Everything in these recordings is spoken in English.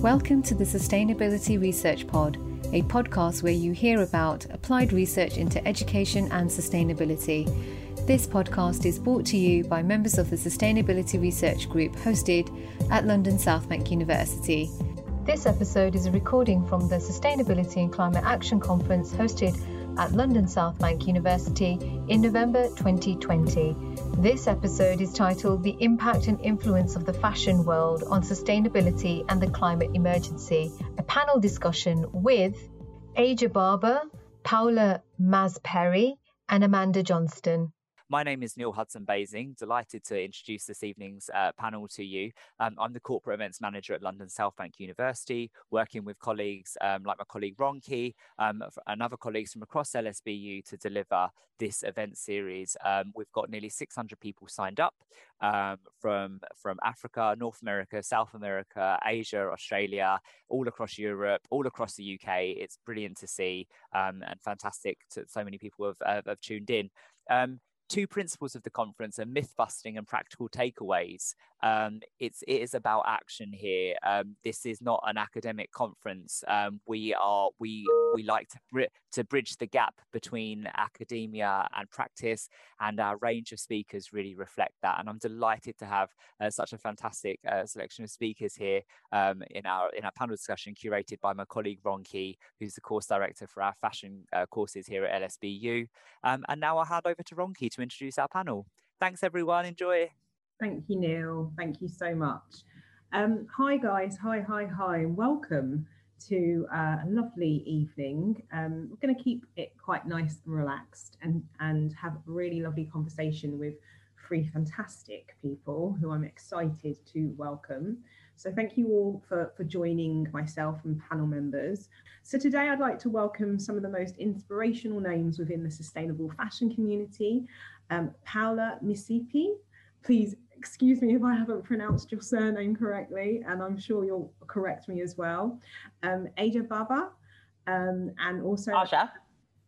Welcome to the Sustainability Research Pod, a podcast where you hear about applied research into education and sustainability. This podcast is brought to you by members of the Sustainability Research Group hosted at London South Bank University. This episode is a recording from the Sustainability and Climate Action Conference hosted at London South Bank University in November 2020. This episode is titled The Impact and Influence of the Fashion World on Sustainability and the Climate Emergency, a panel discussion with Aja Barber, Paula Masperi, and Amanda Johnston. My name is Neil Hudson Basing. Delighted to introduce this evening's uh, panel to you. Um, I'm the corporate events manager at London South Bank University, working with colleagues um, like my colleague Ronki um, and other colleagues from across LSBU to deliver this event series. Um, we've got nearly 600 people signed up um, from from Africa, North America, South America, Asia, Australia, all across Europe, all across the UK. It's brilliant to see um, and fantastic to so many people have, have, have tuned in. Um, two principles of the conference are myth busting and practical takeaways. Um, it's it is about action here. Um, this is not an academic conference. Um, we are we we like to to bridge the gap between academia and practice, and our range of speakers really reflect that. And I'm delighted to have uh, such a fantastic uh, selection of speakers here um, in our in our panel discussion curated by my colleague Ronki, who's the course director for our fashion uh, courses here at LSBU. Um, and now I'll hand over to Ronki introduce our panel. Thanks everyone. Enjoy. Thank you, Neil. Thank you so much. Um, hi, guys. Hi, hi, hi, and welcome to uh, a lovely evening. Um, we're going to keep it quite nice and relaxed and, and have a really lovely conversation with three fantastic people who I'm excited to welcome. So thank you all for, for joining myself and panel members. So today I'd like to welcome some of the most inspirational names within the sustainable fashion community. Um, Paula Misipi, please excuse me if I haven't pronounced your surname correctly, and I'm sure you'll correct me as well. Um, Aja Baba, um, and also Aja.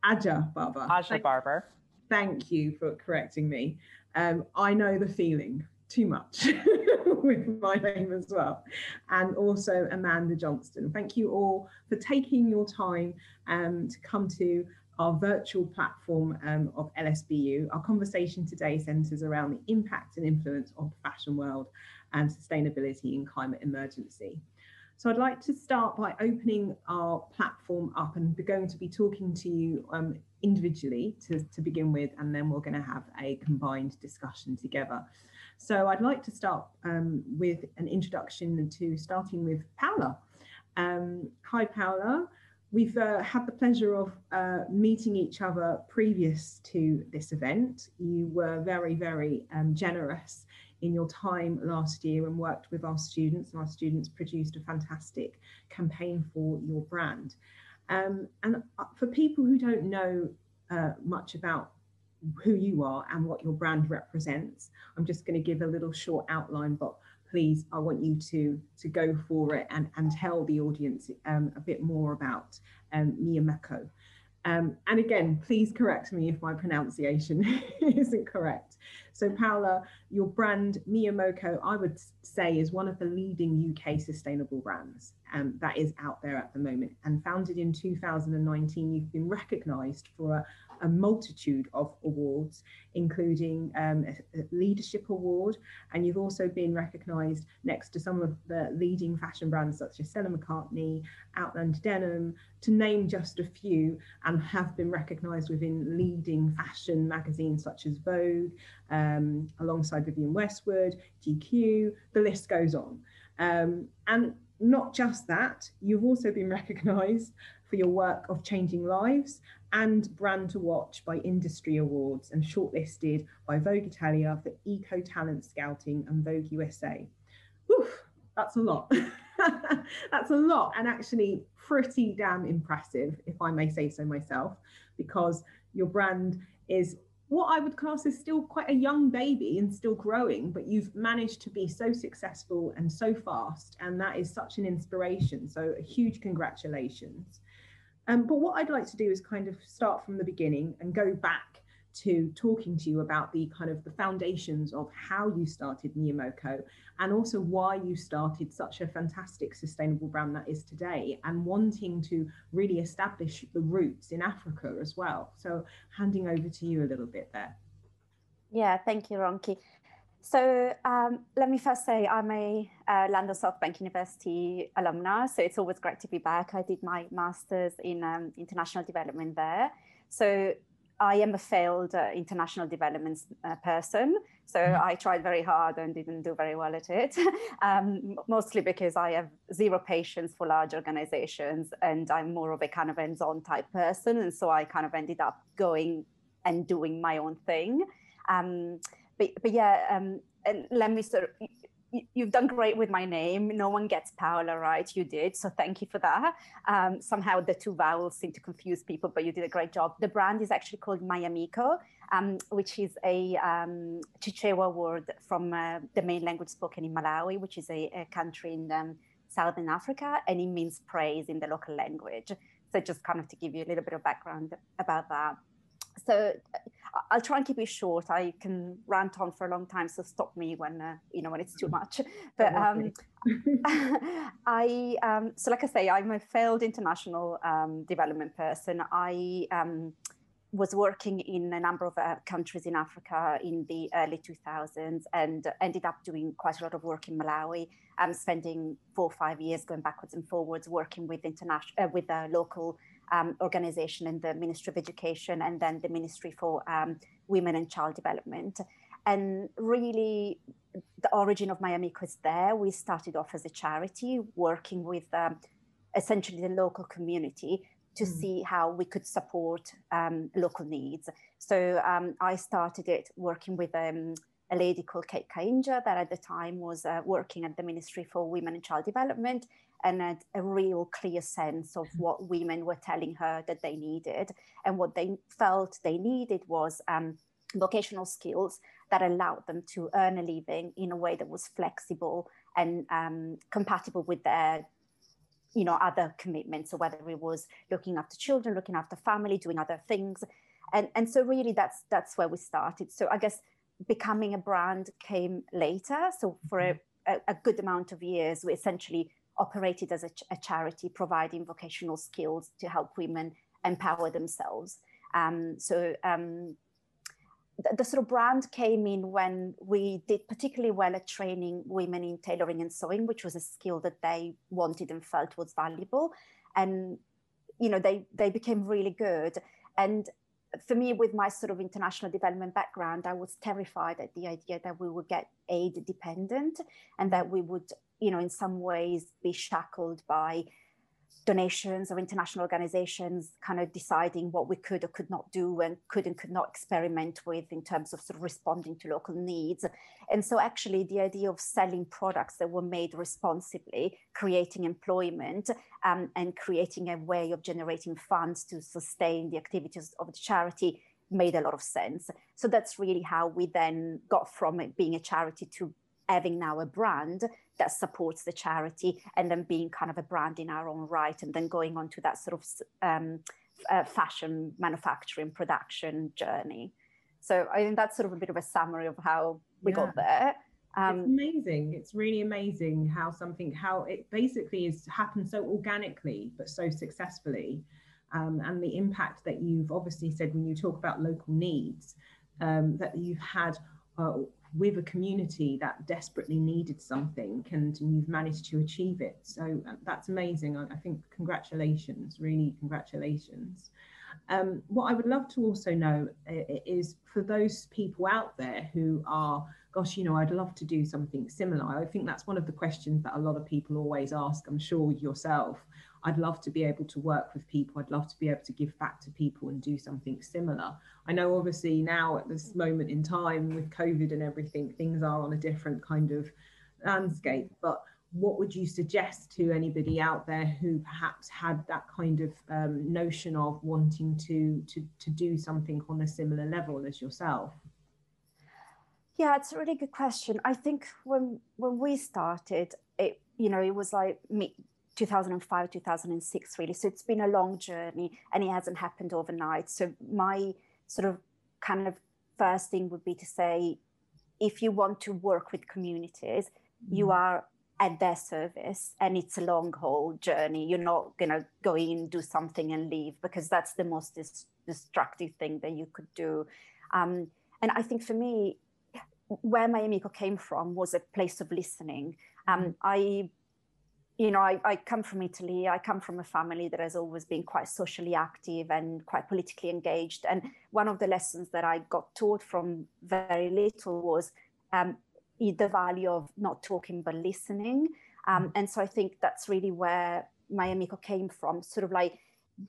Aja Baba. Aja Barber. Thank you for correcting me. Um, I know the feeling too much with my name as well. And also Amanda Johnston. Thank you all for taking your time um, to come to our virtual platform um, of LSBU. Our conversation today centres around the impact and influence of the fashion world and sustainability in climate emergency. So I'd like to start by opening our platform up and we're going to be talking to you um, individually to, to begin with, and then we're going to have a combined discussion together. So I'd like to start um, with an introduction to starting with Paula. Um, hi, Paula. We've uh, had the pleasure of uh, meeting each other previous to this event. You were very, very um, generous in your time last year and worked with our students, and our students produced a fantastic campaign for your brand. Um, and uh, for people who don't know uh, much about who you are and what your brand represents, I'm just going to give a little short outline, but please, I want you to, to go for it and, and tell the audience um, a bit more about um, Miyameko. Um, and again, please correct me if my pronunciation isn't correct. So Paula, your brand Miyamoko, I would say is one of the leading UK sustainable brands um, that is out there at the moment. And founded in 2019, you've been recognised for a, a multitude of awards, including um, a, a leadership award. And you've also been recognised next to some of the leading fashion brands such as Stella McCartney, Outland Denim, to name just a few, and have been recognised within leading fashion magazines such as Vogue, um, alongside Vivienne Westwood, GQ, the list goes on. Um, and not just that, you've also been recognised for your work of changing lives and brand to watch by industry awards and shortlisted by Vogue Italia for Eco Talent Scouting and Vogue USA. Whew, that's a lot. that's a lot and actually pretty damn impressive, if I may say so myself, because your brand is what I would class as still quite a young baby and still growing, but you've managed to be so successful and so fast. And that is such an inspiration. So, a huge congratulations. Um, but what I'd like to do is kind of start from the beginning and go back to talking to you about the kind of the foundations of how you started Nyamoko and also why you started such a fantastic sustainable brand that is today and wanting to really establish the roots in Africa as well. So handing over to you a little bit there. Yeah, thank you, Ronki. So um, let me first say I'm a uh, London South Bank University alumna, so it's always great to be back. I did my master's in um, international development there. So I am a failed uh, international development uh, person. So mm-hmm. I tried very hard and didn't do very well at it, um, mostly because I have zero patience for large organizations and I'm more of a kind of hands on type person. And so I kind of ended up going and doing my own thing. Um, but, but yeah, um, and let me sort of, you've done great with my name. No one gets Paola right. You did. So thank you for that. Um, somehow the two vowels seem to confuse people, but you did a great job. The brand is actually called Mayamiko, um, which is a um, Chichewa word from uh, the main language spoken in Malawi, which is a, a country in um, Southern Africa, and it means praise in the local language. So just kind of to give you a little bit of background about that so I'll try and keep it short. I can rant on for a long time, so stop me when uh, you know when it's too much. But um, I um, so like I say, I'm a failed international um, development person. I um, was working in a number of uh, countries in Africa in the early 2000s and ended up doing quite a lot of work in Malawi. I'm spending four or five years going backwards and forwards working with international uh, with uh, local um, organization in the Ministry of Education and then the Ministry for um, Women and Child Development. And really, the origin of Mayamiko is there. We started off as a charity working with um, essentially the local community to mm. see how we could support um, local needs. So um, I started it working with um, a lady called Kate Kainja that at the time was uh, working at the Ministry for Women and Child Development and had a, real clear sense of what women were telling her that they needed. And what they felt they needed was um, vocational skills that allowed them to earn a living in a way that was flexible and um, compatible with their you know other commitments. So whether it was looking after children looking after family doing other things. And and so really that's that's where we started. So i guess becoming a brand came later so for a, a, a good amount of years we essentially operated as a, ch- a charity providing vocational skills to help women empower themselves. Um, so um, the, the, sort of brand came in when we did particularly well at training women in tailoring and sewing, which was a skill that they wanted and felt was valuable. And you know they they became really good. And for me, with my sort of international development background, I was terrified at the idea that we would get aid dependent and that we would you know, in some ways be shackled by donations or international organizations kind of deciding what we could or could not do and could and could not experiment with in terms of sort of responding to local needs. And so actually the idea of selling products that were made responsibly, creating employment um, and creating a way of generating funds to sustain the activities of the charity made a lot of sense. So that's really how we then got from it being a charity to having now a brand that supports the charity and then being kind of a brand in our own right and then going on to that sort of um, uh, fashion manufacturing production journey. So i think that's sort of a bit of a summary of how we yeah. got there um, it's amazing. It's really amazing how something how it basically has happened so organically but so successfully. Um, and the impact that you've obviously said when you talk about local needs um, that you've had uh, with a community that desperately needed something and you've managed to achieve it. So uh, that's amazing. I, think congratulations, really congratulations. Um, what I would love to also know is for those people out there who are, gosh, you know, I'd love to do something similar. I think that's one of the questions that a lot of people always ask, I'm sure yourself. I'd love to be able to work with people. I'd love to be able to give back to people and do something similar. I know, obviously, now at this moment in time with COVID and everything, things are on a different kind of landscape. But what would you suggest to anybody out there who perhaps had that kind of um, notion of wanting to, to to do something on a similar level as yourself? Yeah, it's a really good question. I think when when we started, it you know it was like me 2005 2006 really so it's been a long journey and it hasn't happened overnight so my sort of kind of first thing would be to say, if you want to work with communities, you are at their service and it's a long haul journey. You're not going to go in, do something and leave because that's the most dis- destructive thing that you could do. Um, and I think for me, where Mayamiko came from was a place of listening. Um, mm-hmm. I you know, I, I, come from Italy. I come from a family that has always been quite socially active and quite politically engaged. And one of the lessons that I got taught from very little was um, the value of not talking but listening. Um, mm. and so I think that's really where Mayamiko came from, sort of like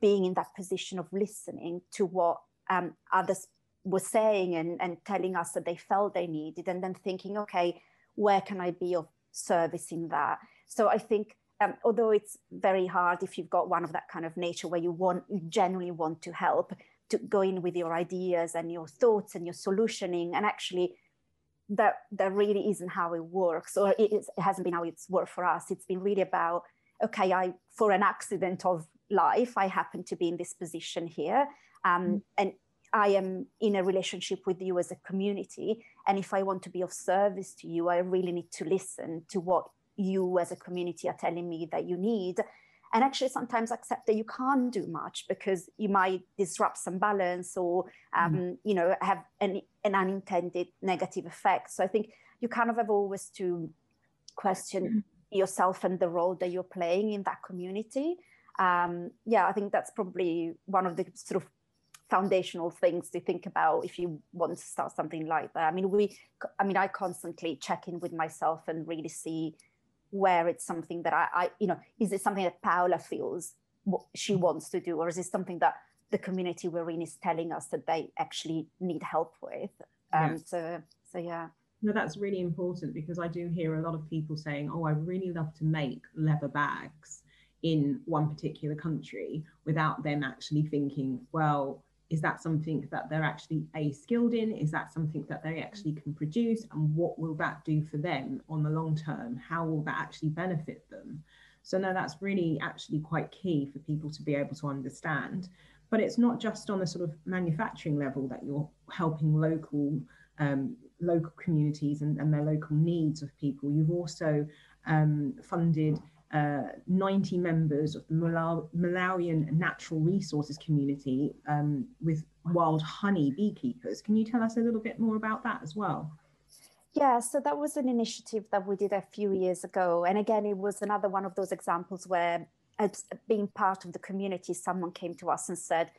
being in that position of listening to what um, others were saying and, and telling us that they felt they needed, and then thinking, okay, where can I be of service in that? So I think um, although it's very hard if you've got one of that kind of nature where you want you genuinely want to help to go in with your ideas and your thoughts and your solutioning and actually that that really isn't how it works or it, is, it hasn't been how it's worked for us it's been really about okay i for an accident of life i happen to be in this position here um, mm. and i am in a relationship with you as a community and if i want to be of service to you i really need to listen to what you as a community are telling me that you need and actually sometimes accept that you can't do much because you might disrupt some balance or um, mm. you know have an, an, unintended negative effect so i think you kind of have always to question mm. yourself and the role that you're playing in that community um, yeah i think that's probably one of the sort of foundational things to think about if you want to start something like that i mean we i mean i constantly check in with myself and really see where it's something that I, I, you know, is it something that Paola feels what she wants to do, or is it something that the community we're in is telling us that they actually need help with? Um, So, so yeah. No, that's really important because I do hear a lot of people saying, "Oh, I really love to make leather bags in one particular country," without them actually thinking, "Well, is that something that they're actually a skilled in? Is that something that they actually can produce? And what will that do for them on the long term? How will that actually benefit them? So no that's really actually quite key for people to be able to understand. But it's not just on a sort of manufacturing level that you're helping local um, local communities and, and their local needs of people. You've also um, funded uh, 90 members of the Malaw- Malawian natural resources community um, with wild honey beekeepers. Can you tell us a little bit more about that as well? Yeah, so that was an initiative that we did a few years ago. And again, it was another one of those examples where, as being part of the community, someone came to us and said,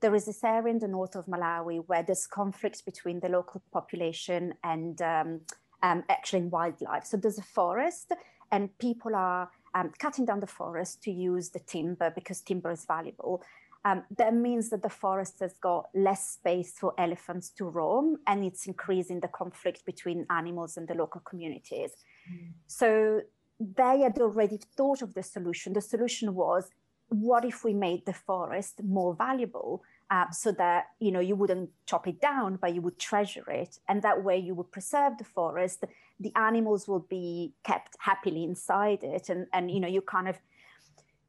there is this area in the north of Malawi where there's conflict between the local population and um, um, actually wildlife. So there's a forest, and people are um, cutting down the forest to use the timber because timber is valuable. Um, that means that the forest has got less space for elephants to roam and it's increasing the conflict between animals and the local communities. Mm. So they had already thought of the solution. The solution was what if we made the forest more valuable? uh, so that you know you wouldn't chop it down, but you would treasure it, and that way you would preserve the forest. The animals will be kept happily inside it, and and you know you kind of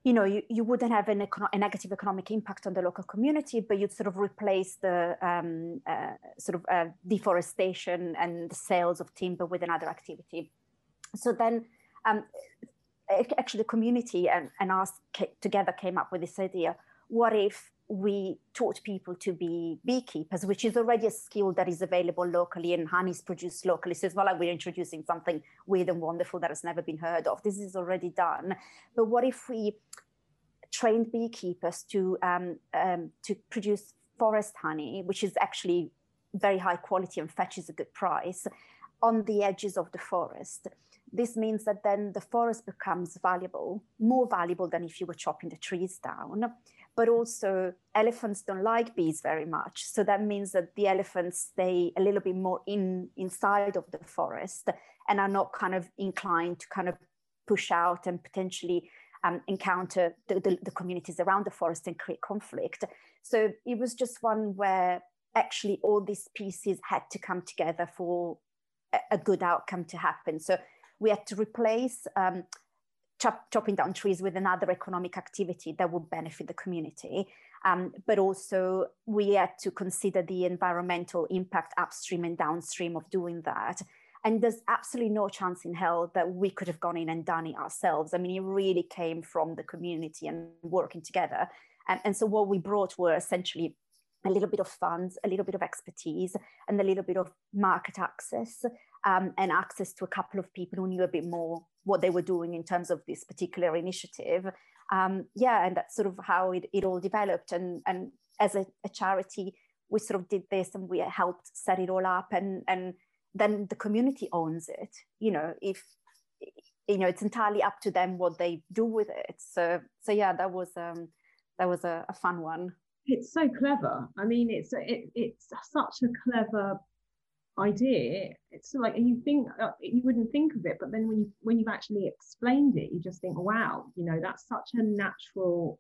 you know, you, you wouldn't have an econo- a negative economic impact on the local community, but you'd sort of replace the um, uh, sort of uh, deforestation and the sales of timber with another activity. So then, um, actually, the community and, and us together came up with this idea: what if we taught people to be beekeepers, which is already a skill that is available locally and honey is produced locally. So it's not like we're introducing something weird and wonderful that has never been heard of. This is already done. But what if we trained beekeepers to um, um, to produce forest honey, which is actually very high quality and fetches a good price, on the edges of the forest? This means that then the forest becomes valuable, more valuable than if you were chopping the trees down but also elephants don't like bees very much. So that means that the elephants stay a little bit more in inside of the forest and are not kind of inclined to kind of push out and potentially um, encounter the, the, the communities around the forest and create conflict. So it was just one where actually all these pieces had to come together for a, good outcome to happen. So we had to replace um, chop, chopping down trees with another economic activity that would benefit the community. Um, but also we had to consider the environmental impact upstream and downstream of doing that. And there's absolutely no chance in hell that we could have gone in and done it ourselves. I mean, it really came from the community and working together. And, and so what we brought were essentially a little bit of funds, a little bit of expertise, and a little bit of market access um, and access to a couple of people who knew a bit more what they were doing in terms of this particular initiative. Um, yeah, and that's sort of how it, it all developed. And, and as a, a, charity, we sort of did this and we helped set it all up. And, and then the community owns it. You know, if you know, it's entirely up to them what they do with it. So, so yeah, that was um, that was a, a fun one it's so clever. I mean, it's it, it's such a clever idea. It's like you think uh, you wouldn't think of it, but then when you when you've actually explained it, you just think, wow, you know, that's such a natural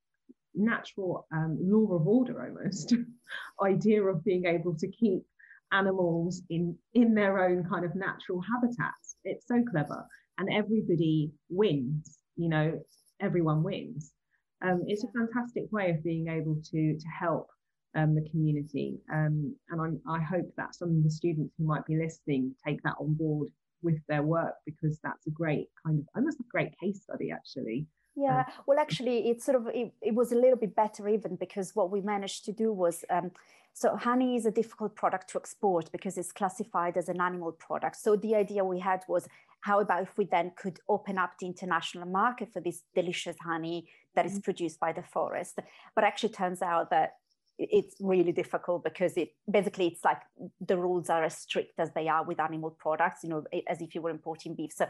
natural um, law of order almost idea of being able to keep animals in in their own kind of natural habitats. It's so clever, and everybody wins. You know, everyone wins um, it's a fantastic way of being able to to help um, the community. Um, and I'm, I hope that some of the students who might be listening take that on board with their work because that's a great kind of almost a great case study actually. Yeah, um, well, actually, it's sort of it, it, was a little bit better even because what we managed to do was um, so honey is a difficult product to export because it's classified as an animal product. So the idea we had was how about if we then could open up the international market for this delicious honey that is mm-hmm. produced by the forest? But actually turns out that it's really difficult because it basically it's like the rules are as strict as they are with animal products, you know, as if you were importing beef. So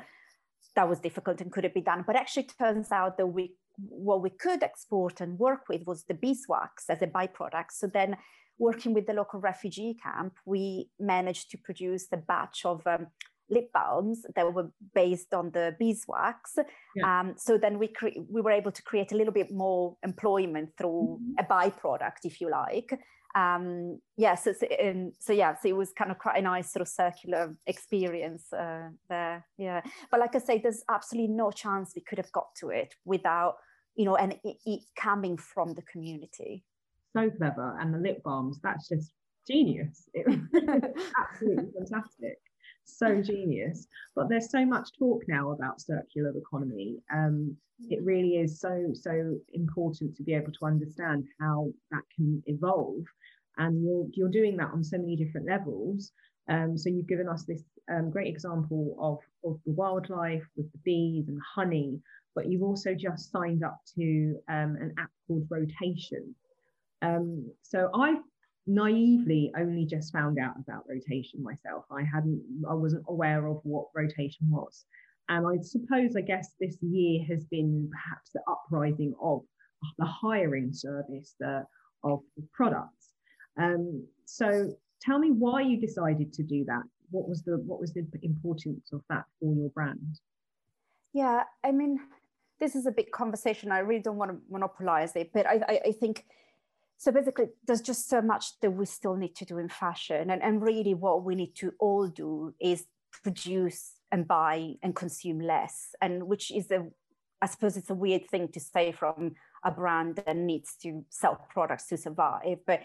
that was difficult and could it be done? But actually turns out that we what we could export and work with was the beeswax as a byproduct. So then working with the local refugee camp, we managed to produce a batch of um, lip balms that were based on the beeswax. Yeah. Um, so then we cre- we were able to create a little bit more employment through mm-hmm. a byproduct, if you like. Um, yeah, so, so, um, so, yeah, so it was kind of quite a nice sort of circular experience uh, there. Yeah, but like I say, there's absolutely no chance we could have got to it without you know, and it, it coming from the community. So clever, and the lip balms, that's just genius. It absolutely fantastic so genius. But there's so much talk now about circular economy. Um, it really is so so important to be able to understand how that can evolve, and you're you're doing that on so many different levels. Um, so you've given us this um, great example of of the wildlife with the bees and honey, but you've also just signed up to um, an app called Rotation. Um, so I naively only just found out about rotation myself. I hadn't, I wasn't aware of what rotation was. And I suppose, I guess this year has been perhaps the uprising of the hiring service the, of the products. Um, so tell me why you decided to do that. What was the what was the importance of that for your brand? Yeah, I mean, this is a big conversation. I really don't want to monopolize it, but I, I, I think so basically there's just so much that we still need to do in fashion. And, and really what we need to all do is produce and buy and consume less and which is a i suppose it's a weird thing to say from a brand that needs to sell products to survive but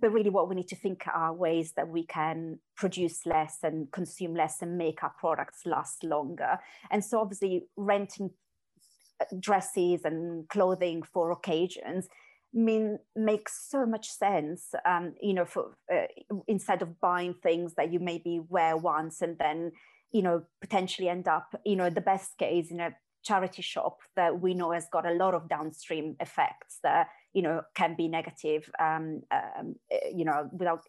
but really what we need to think are ways that we can produce less and consume less and make our products last longer. And so obviously renting dresses and clothing for occasions mean makes so much sense um, you know for uh, instead of buying things that you maybe wear once and then you know potentially end up you know the best case in a charity shop that we know has got a lot of downstream effects that you know can be negative um, um, uh, you know without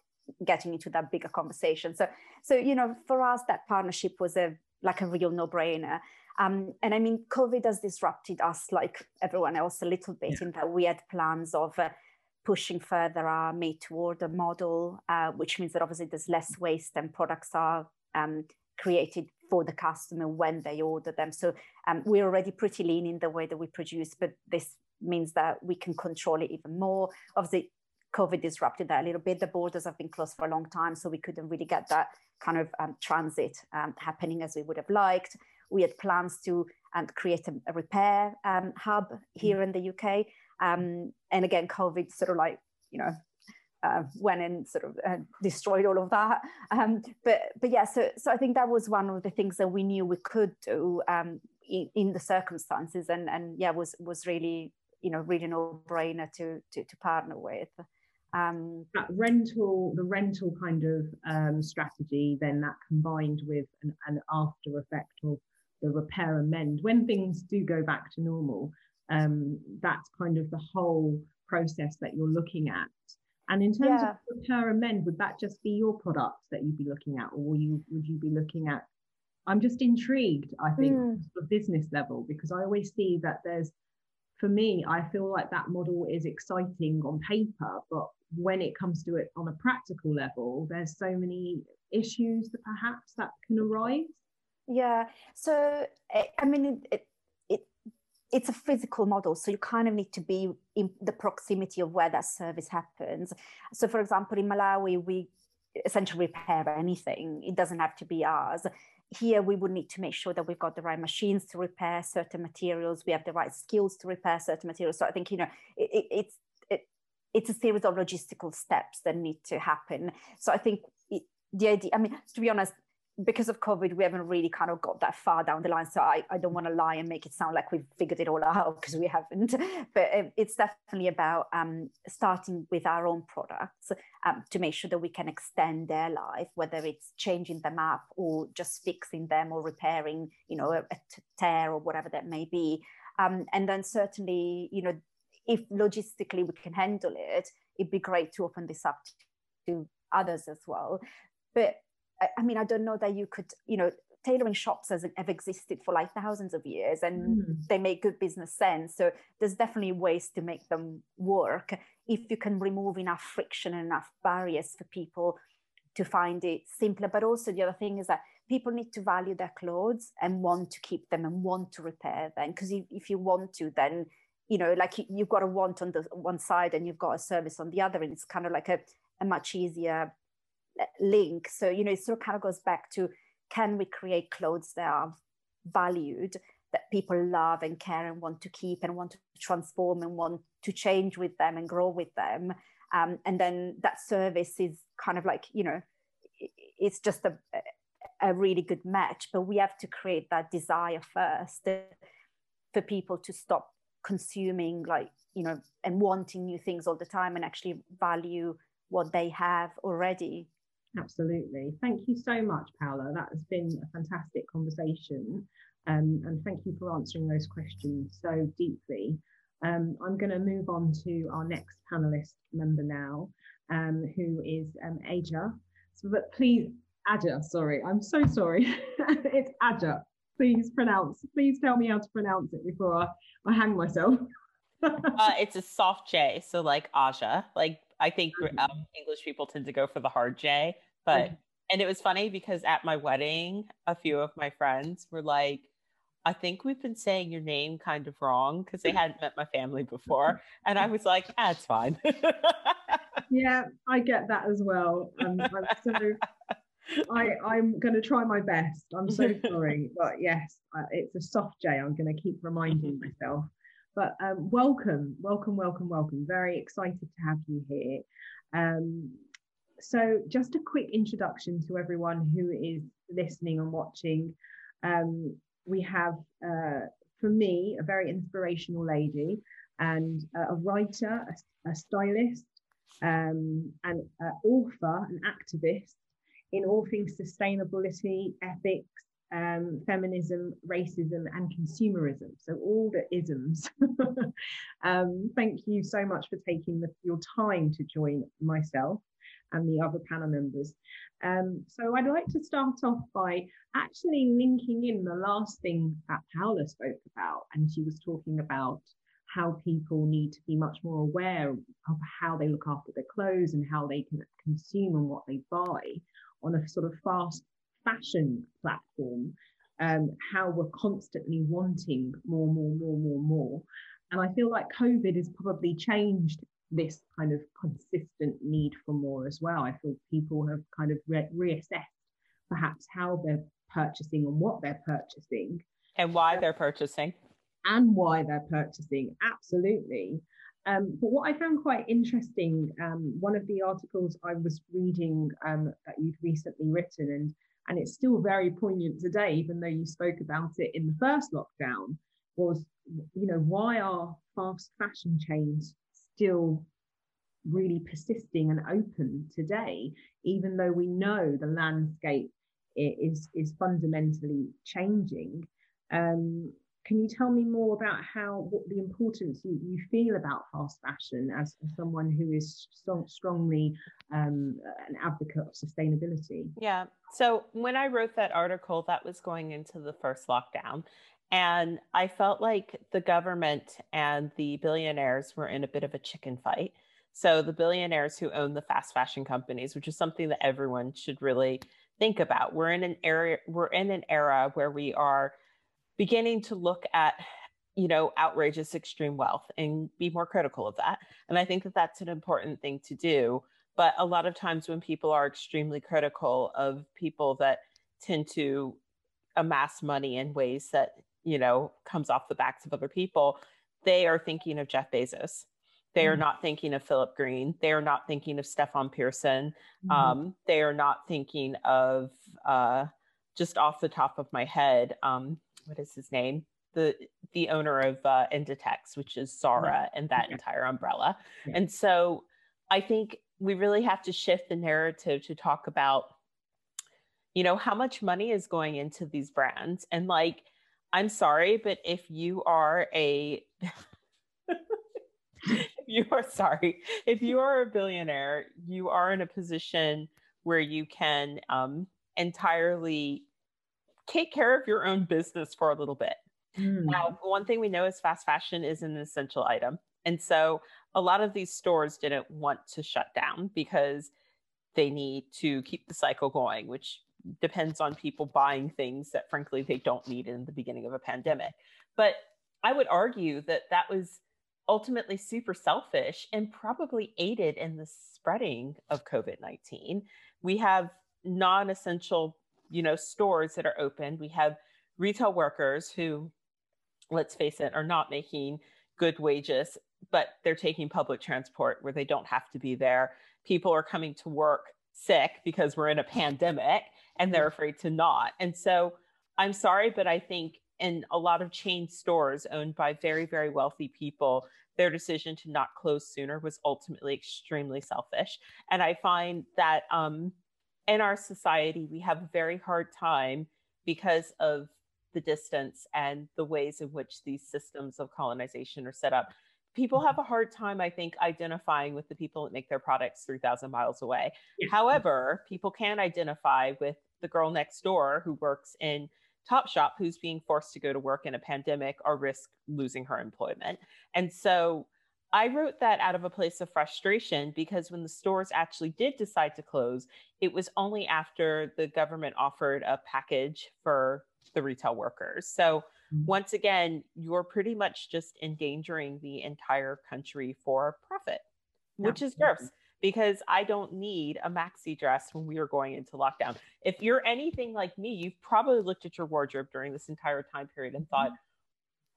getting into that bigger conversation. So so you know for us that partnership was a like a real no-brainer um, and I mean, COVID has disrupted us like everyone else a little bit yeah. in that we had plans of uh, pushing further our made to order model, uh, which means that obviously there's less waste and products are um, created for the customer when they order them. So um, we're already pretty lean in the way that we produce, but this means that we can control it even more. Obviously, COVID disrupted that a little bit. The borders have been closed for a long time, so we couldn't really get that kind of um, transit um, happening as we would have liked we had plans to and create a, a repair um, hub here mm. in the UK. Um, and again, COVID sort of like, you know, uh, went and sort of uh, destroyed all of that. Um, but but yeah, so so I think that was one of the things that we knew we could do um, in, in, the circumstances, and and yeah, was was really you know really no brainer to, to to partner with. Um, that rental, the rental kind of um, strategy, then that combined with an, an after effect of the repair and mend when things do go back to normal. Um, that's kind of the whole process that you're looking at and in terms yeah. of repair and mend, would that just be your products that you'd be looking at, or you would you be looking at? I'm just intrigued. I think mm. the business level because I always see that there's, for me, I feel like that model is exciting on paper, but when it comes to it on a practical level, there's so many issues that perhaps that can arise. Yeah. So eh, I mean, it, it's a physical model so you kind of need to be in the proximity of where that service happens. So for example in malawi we essentially repair anything. It doesn't have to be ours. Here we would need to make sure that we've got the right machines to repair certain materials. We have the right skills to repair certain materials. So i think you know it, it, it's it's a series of logistical steps that need to happen. So i think the idea i mean to be honest because of COVID, we haven't really kind of got that far down the line. So I, I don't want to lie and make it sound like we've figured it all out because we haven't. But it's definitely about um, starting with our own products um, to make sure that we can extend their life, whether it's changing them up or just fixing them or repairing, you know, a, a tear or whatever that may be. Um, and then certainly, you know, if logistically we can handle it, it'd be great to open this up to others as well. But I mean, I don't know that you could, you know, tailoring shops have existed for like thousands of years and mm. they make good business sense. So there's definitely ways to make them work if you can remove enough friction and enough barriers for people to find it simpler. But also the other thing is that people need to value their clothes and want to keep them and want to repair them. Because if, if you want to, then you know, like you, you've got a want on the one side and you've got a service on the other, and it's kind of like a, a much easier link. So, you know, it sort of kind of goes back to can we create clothes that are valued, that people love and care and want to keep and want to transform and want to change with them and grow with them. Um, and then that service is kind of like, you know, it's just a, a really good match, but we have to create that desire first for people to stop consuming like, you know, and wanting new things all the time and actually value what they have already Absolutely. Thank you so much, Paola. That has been a fantastic conversation. Um, and thank you for answering those questions so deeply. Um, I'm going to move on to our next panelist member now, um, who is um, Aja. So, but please, Aja, sorry, I'm so sorry. it's Aja. Please pronounce, please tell me how to pronounce it before I, I hang myself. uh, it's a soft J, so like Aja, like I think um, English people tend to go for the hard J, but okay. and it was funny because at my wedding, a few of my friends were like, I think we've been saying your name kind of wrong because they hadn't met my family before. And I was like, ah, it's fine. yeah, I get that as well. Um, I'm so, I, I'm going to try my best. I'm so sorry. But yes, uh, it's a soft J. I'm going to keep reminding myself. But um, welcome, welcome, welcome, welcome. Very excited to have you here. Um, so, just a quick introduction to everyone who is listening and watching. Um, we have, uh, for me, a very inspirational lady and uh, a writer, a, a stylist, um, an author, an activist in all things sustainability, ethics, um, feminism, racism, and consumerism. So, all the isms. um, thank you so much for taking the, your time to join myself and the other panel members. Um, so, I'd like to start off by actually linking in the last thing that Paola spoke about, and she was talking about how people need to be much more aware of how they look after their clothes and how they can consume and what they buy on a sort of fast fashion platform, um, how we're constantly wanting more, more, more, more, more. And I feel like COVID has probably changed this kind of consistent need for more as well. I feel people have kind of re- reassessed perhaps how they're purchasing and what they're purchasing. and why they're purchasing and why they're purchasing absolutely um, but what I found quite interesting, um, one of the articles I was reading um, that you'd recently written, and and it's still very poignant today, even though you spoke about it in the first lockdown, was you know why are fast fashion chains still really persisting and open today, even though we know the landscape is is fundamentally changing. Um, can you tell me more about how what the importance you, you feel about fast fashion as, someone who is so strongly um, an advocate of sustainability? Yeah. So when I wrote that article, that was going into the first lockdown. And I felt like the government and the billionaires were in a bit of a chicken fight. So the billionaires who own the fast fashion companies, which is something that everyone should really think about. We're in an area we're in an era where we are beginning to look at you know outrageous extreme wealth and be more critical of that. And i think that that's an important thing to do. But a lot of times when people are extremely critical of people that tend to amass money in ways that you know comes off the backs of other people they are thinking of jeff bezos. They are mm-hmm. not thinking of philip green. They are not thinking of stefan persson. Mm-hmm. um, they are not thinking of uh, just off the top of my head um, what is his name? The the owner of uh, Inditex, which is Zara and that yeah. entire umbrella. Yeah. And so I think we really have to shift the narrative to talk about, you know, how much money is going into these brands. And like, I'm sorry, but if you are a if you are sorry, if you are a billionaire, you are in a position where you can um, entirely take care of your own business for a little bit. Mm. Now, one thing we know is fast fashion is an essential item. And so a lot of these stores didn't want to shut down because they need to keep the cycle going, which depends on people buying things that frankly they don't need in the beginning of a pandemic. But I would argue that that was ultimately super selfish and probably aided in the spreading of COVID 19. We have non essential you know stores that are open. We have retail workers who let's face it are not making good wages but they're taking public transport where they don't have to be there. People are coming to work sick because we're in a pandemic and they're afraid to not. And so i'm sorry but i think in a lot of chain stores owned by very very wealthy people their decision to not close sooner was ultimately extremely selfish. And i find that um, in our society, we have a very hard time because of the distance and the ways in which these systems of colonization are set up. People mm-hmm. have a hard time, I think, identifying with the people that make their products 3,000 miles away. Yeah. However, people can identify with the girl next door who works in Topshop who's being forced to go to work in a pandemic or risk losing her employment. And so I wrote that out of a place of frustration because when the stores actually did decide to close, it was only after the government offered a package for the retail workers. So, mm-hmm. once again, you're pretty much just endangering the entire country for profit, which is gross because I don't need a maxi dress when we are going into lockdown. If you're anything like me, you've probably looked at your wardrobe during this entire time period and thought, mm-hmm.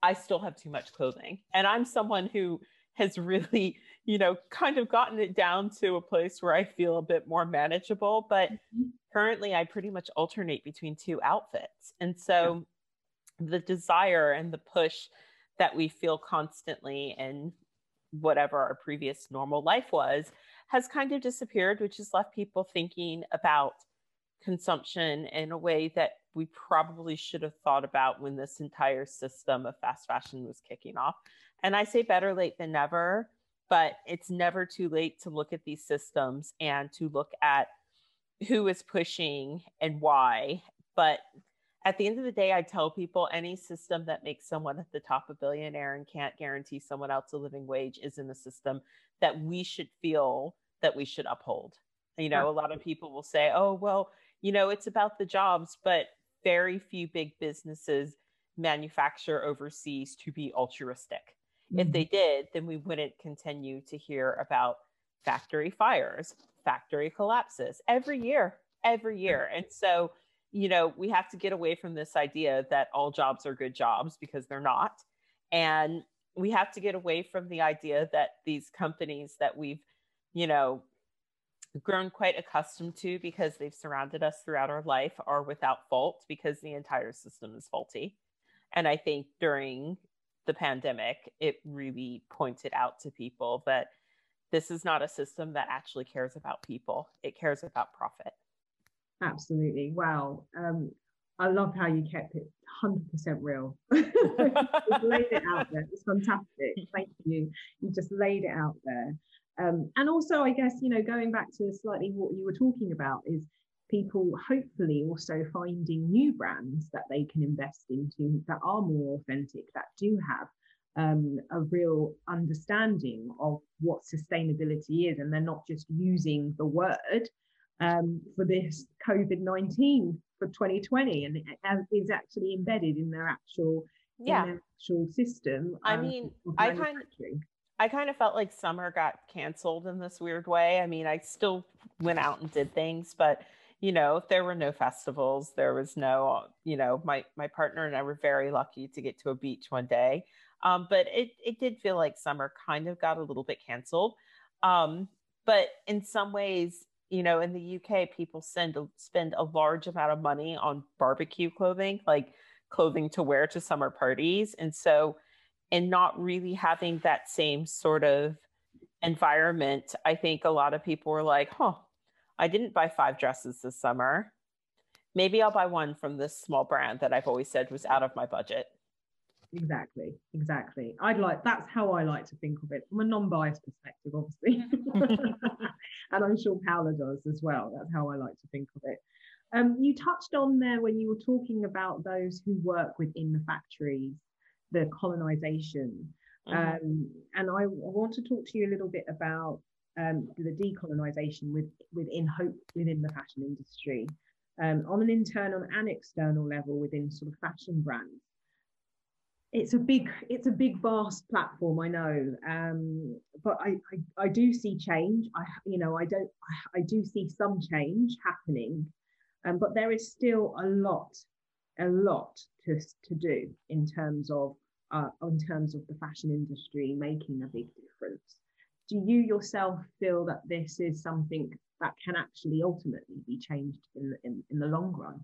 I still have too much clothing. And I'm someone who has really, you know, kind of gotten it down to a place where I feel a bit more manageable. But mm-hmm. currently, I pretty much alternate between two outfits. And so yeah. the desire and the push that we feel constantly in whatever our previous normal life was has kind of disappeared, which has left people thinking about consumption in a way that we probably should have thought about when this entire system of fast fashion was kicking off. And I say better late than never, but it's never too late to look at these systems and to look at who is pushing and why. But at the end of the day, I tell people any system that makes someone at the top a billionaire and can't guarantee someone else a living wage is in a system that we should feel that we should uphold. You know, a lot of people will say, oh, well, you know, it's about the jobs, but very few big businesses manufacture overseas to be altruistic. Mm-hmm. If they did, then we wouldn't continue to hear about factory fires, factory collapses every year, every year. And so you know, we have to get away from this idea that all jobs are good jobs because they're not. And we have to get away from the idea that these companies that we've, you know, grown quite accustomed to because they've surrounded us throughout our life are without fault because the entire system is faulty. And I think during the pandemic, it really pointed out to people that this is not a system that actually cares about people, it cares about profit. Absolutely. Wow. Um, I love how you kept it 100% real. laid it out there. It's fantastic. Thank you. You just laid it out there. Um, and also, I guess, you know, going back to slightly what you were talking about is people hopefully also finding new brands that they can invest into that are more authentic, that do have um, a real understanding of what sustainability is. And they're not just using the word um, for this COVID 19 for 2020 and it is actually embedded in their actual yeah their actual system. I mean, I kind of I kind of felt like summer got canceled in this weird way. I mean, I still went out and did things, but you know, there were no festivals. There was no, you know, my my partner and I were very lucky to get to a beach one day. Um, but it it did feel like summer kind of got a little bit canceled. Um, but in some ways, you know, in the UK, people send spend a large amount of money on barbecue clothing, like clothing to wear to summer parties, and so, and not really having that same sort of environment, I think a lot of people were like, "Huh, I didn't buy five dresses this summer. Maybe I'll buy one from this small brand that I've always said was out of my budget." Exactly, exactly. I'd like that's how I like to think of it from a non-biased perspective, obviously. and I'm sure Paola does as well. That's how I like to think of it. Um, you touched on there when you were talking about those who work within the factories, the colonization. Mm-hmm. Um, and I, I, want to talk to you a little bit about um, the decolonization with, within hope within the fashion industry um, on an internal and external level within sort of fashion brands it's a big it's a big vast platform i know um, but I, I, I do see change i you know i don't i, I do see some change happening um, but there is still a lot a lot to, to do in terms of uh, in terms of the fashion industry making a big difference. Do you yourself feel that this is something that can actually ultimately be changed in, in, in the long run?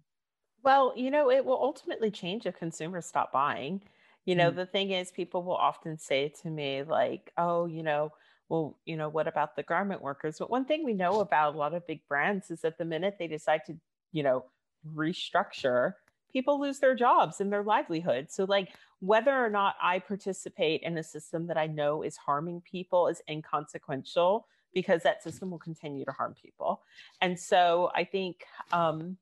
Well you know it will ultimately change if consumers stop buying. You know, mm. the thing is, people will often say to me, like, oh, you know, well, you know, what about the garment workers? But one thing we know about a lot of big brands is that the minute they decide to, you know, restructure, people lose their jobs and their livelihood. So, like, whether or not I participate in a system that I know is harming people is inconsequential because that system will continue to harm people. And so I think um,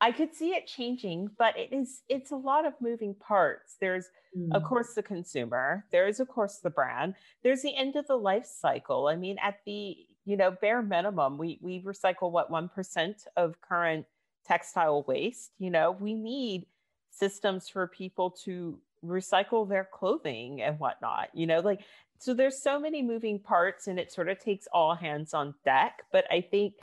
I could see it changing, but it is it's a lot of moving parts. There's mm. of course the consumer, there is of course the brand, there's the end of the life cycle. I mean, at the you know bare minimum, we we recycle what one percent of current textile waste. You know, we need systems for people to recycle their clothing and whatnot. You know, like so there's so many moving parts, and it sort of takes all hands on deck. But I think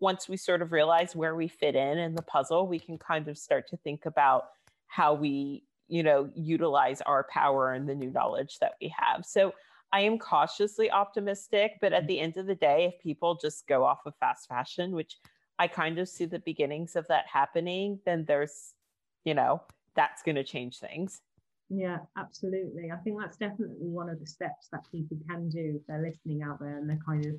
once we sort of realize where we fit in in the puzzle, we can kind of start to think about how we, you know, utilize our power and the new knowledge that we have. So I am cautiously optimistic, but at mm-hmm. the end of the day, if people just go off of fast fashion, which I kind of see the beginnings of that happening, then there's, you know, that's going to change things. Yeah, absolutely. I think that's definitely one of the steps that people can do if they're listening out there and they're kind of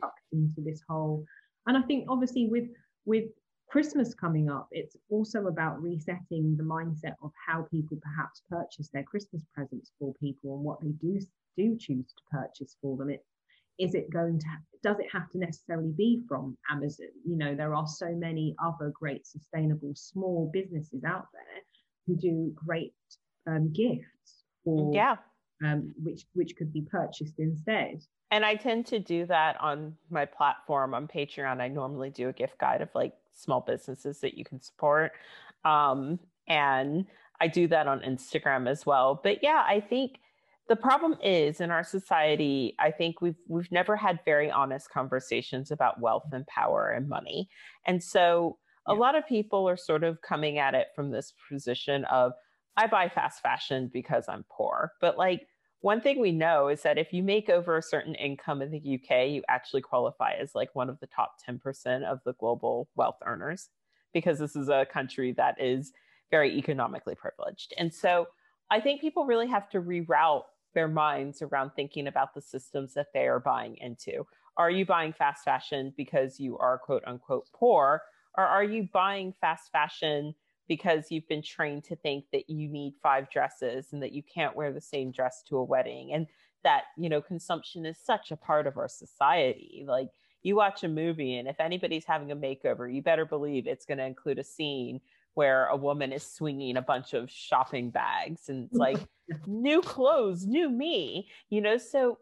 sucked into this whole and I think obviously with with Christmas coming up, it's also about resetting the mindset of how people perhaps purchase their Christmas presents for people and what they do do choose to purchase for them. It is it going to does it have to necessarily be from Amazon? You know, there are so many other great sustainable small businesses out there who do great um, gifts for yeah um, which which could be purchased instead and I tend to do that on my platform on Patreon. I normally do a gift guide of like small businesses that you can support. Um, and I do that on Instagram as well. But yeah, I think the problem is in our society, I think we've we've never had very honest conversations about wealth and power and money. And so a lot of people are sort of coming at it from this position of I buy fast fashion because I'm poor. But like one thing we know is that if you make over a certain income in the UK, you actually qualify as like one of the top 10% of the global wealth earners because this is a country that is very economically privileged. And so I think people really have to reroute their minds around thinking about the systems that they are buying into. Are you buying fast fashion because you are quote unquote poor? Or are you buying fast fashion because you've been trained to think that you need five dresses and that you can't wear the same dress to a wedding? And that, you know, consumption is such a part of our society. Like you watch a movie, and if anybody's having a makeover, you better believe it's going to include a scene where a woman is swinging a bunch of shopping bags and it's like new clothes, new me, you know? So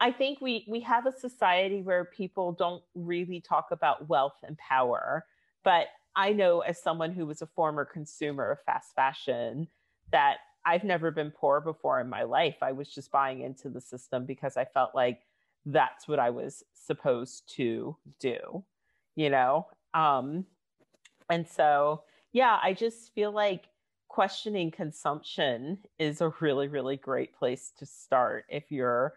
I think we we have a society where people don't really talk about wealth and power, but I know as someone who was a former consumer of fast fashion that I've never been poor before in my life. I was just buying into the system because I felt like that's what I was supposed to do, you know? Um, and so, yeah, I just feel like questioning consumption is a really, really great place to start if you're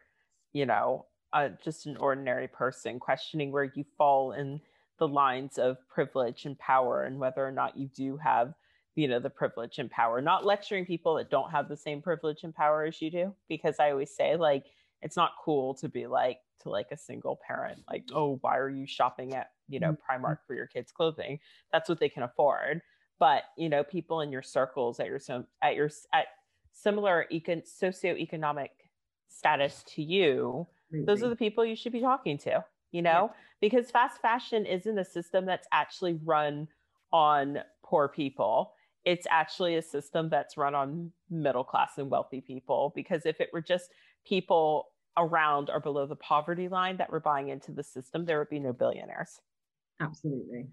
you know, uh, just an ordinary person, questioning where you fall in the lines of privilege and power and whether or not you do have, you know, the privilege and power. Not lecturing people that don't have the same privilege and power as you do, because I always say, like, it's not cool to be like to like a single parent, like, oh, why are you shopping at, you know, mm-hmm. Primark for your kids' clothing? That's what they can afford. But, you know, people in your circles at your at your at similar econ- socioeconomic status to you, those are the people you should be talking to, you know, yeah. because fast fashion isn't a system that's actually run on poor people. It's actually a system that's run on middle class and wealthy people. Because if it were just people around or below the poverty line that were buying into the system, there would be no billionaires. Absolutely.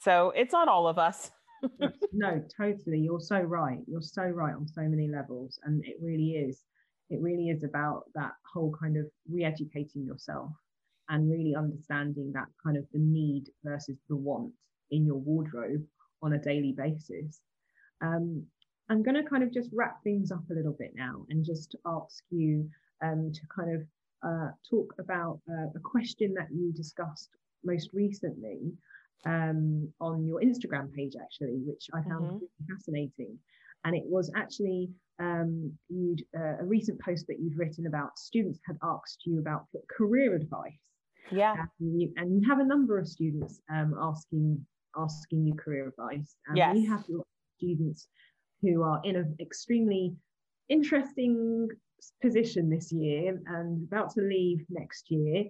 So it's on all of us. no, totally. You're so right. You're so right on so many levels. And it really is it really is about that whole kind of re-educating yourself and really understanding that kind of the need versus the want in your wardrobe on a daily basis. Um, I'm going to kind of just wrap things up a little bit now and just ask you um, to kind of uh, talk about uh, a question that you discussed most recently um, on your Instagram page, actually, which I found mm-hmm. really fascinating. And it was actually um, you'd uh, a recent post that you'd written about students had asked you about career advice. Yeah, and you, and you have a number of students um, asking asking you career advice. And yes. you have students who are in an extremely interesting position this year and about to leave next year.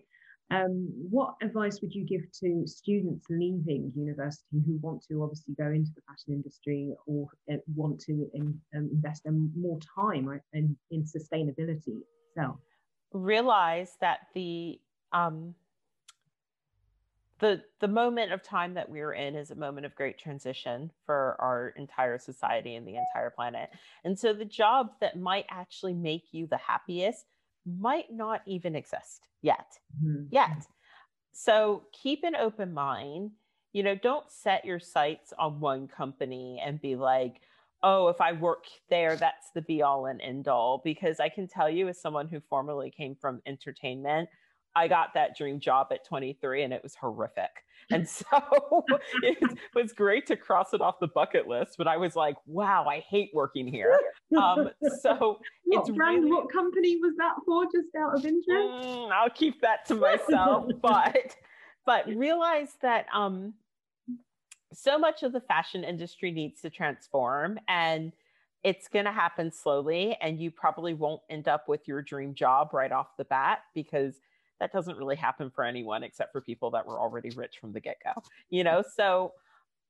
Um, what advice would you give to students leaving university who want to obviously go into the fashion industry or uh, want to in, um, invest in more time in, in sustainability itself? Realize that the um, the the moment of time that we're in is a moment of great transition for our entire society and the entire planet. And so the job that might actually make you the happiest might not even exist yet. Mm-hmm. Yet. So keep an open mind. You know, don't set your sights on one company and be like, oh, if I work there, that's the be all and end all. Because I can tell you, as someone who formerly came from entertainment, I got that dream job at 23 and it was horrific. And so it was great to cross it off the bucket list, but I was like, wow, I hate working here. Um, so what it's brand, really, what company was that for, just out of interest? Mm, I'll keep that to myself, but but realize that um, so much of the fashion industry needs to transform and it's going to happen slowly and you probably won't end up with your dream job right off the bat because that doesn't really happen for anyone except for people that were already rich from the get-go you know? So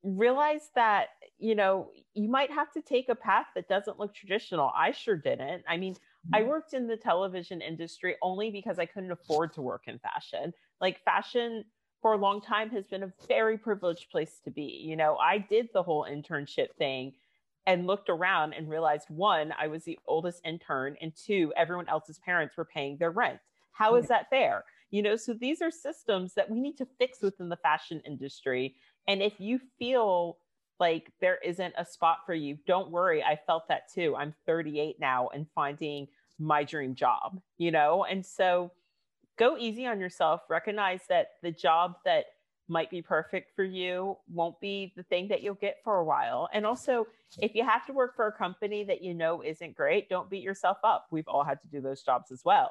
realize that you know you might have to take a path that doesn't look traditional. I sure didn't. I mean i mm-hmm. worked in the television industry only because i couldn't afford to work in fashion. Like fashion for a long time has been a very privileged place to be you know? I did the whole internship thing and looked around and realized one i was the oldest intern and two everyone else's parents were paying their rent how is that fair? You know, so these are systems that we need to fix within the fashion industry And if you feel like there isn't a spot for you, don't worry. I felt that too. I'm 38 now and finding my dream job, you know? And so go easy on yourself. Recognize that the job that might be perfect for you won't be the thing that you'll get for a while. And also, if you have to work for a company that you know isn't great, don't beat yourself up. We've all had to do those jobs as well.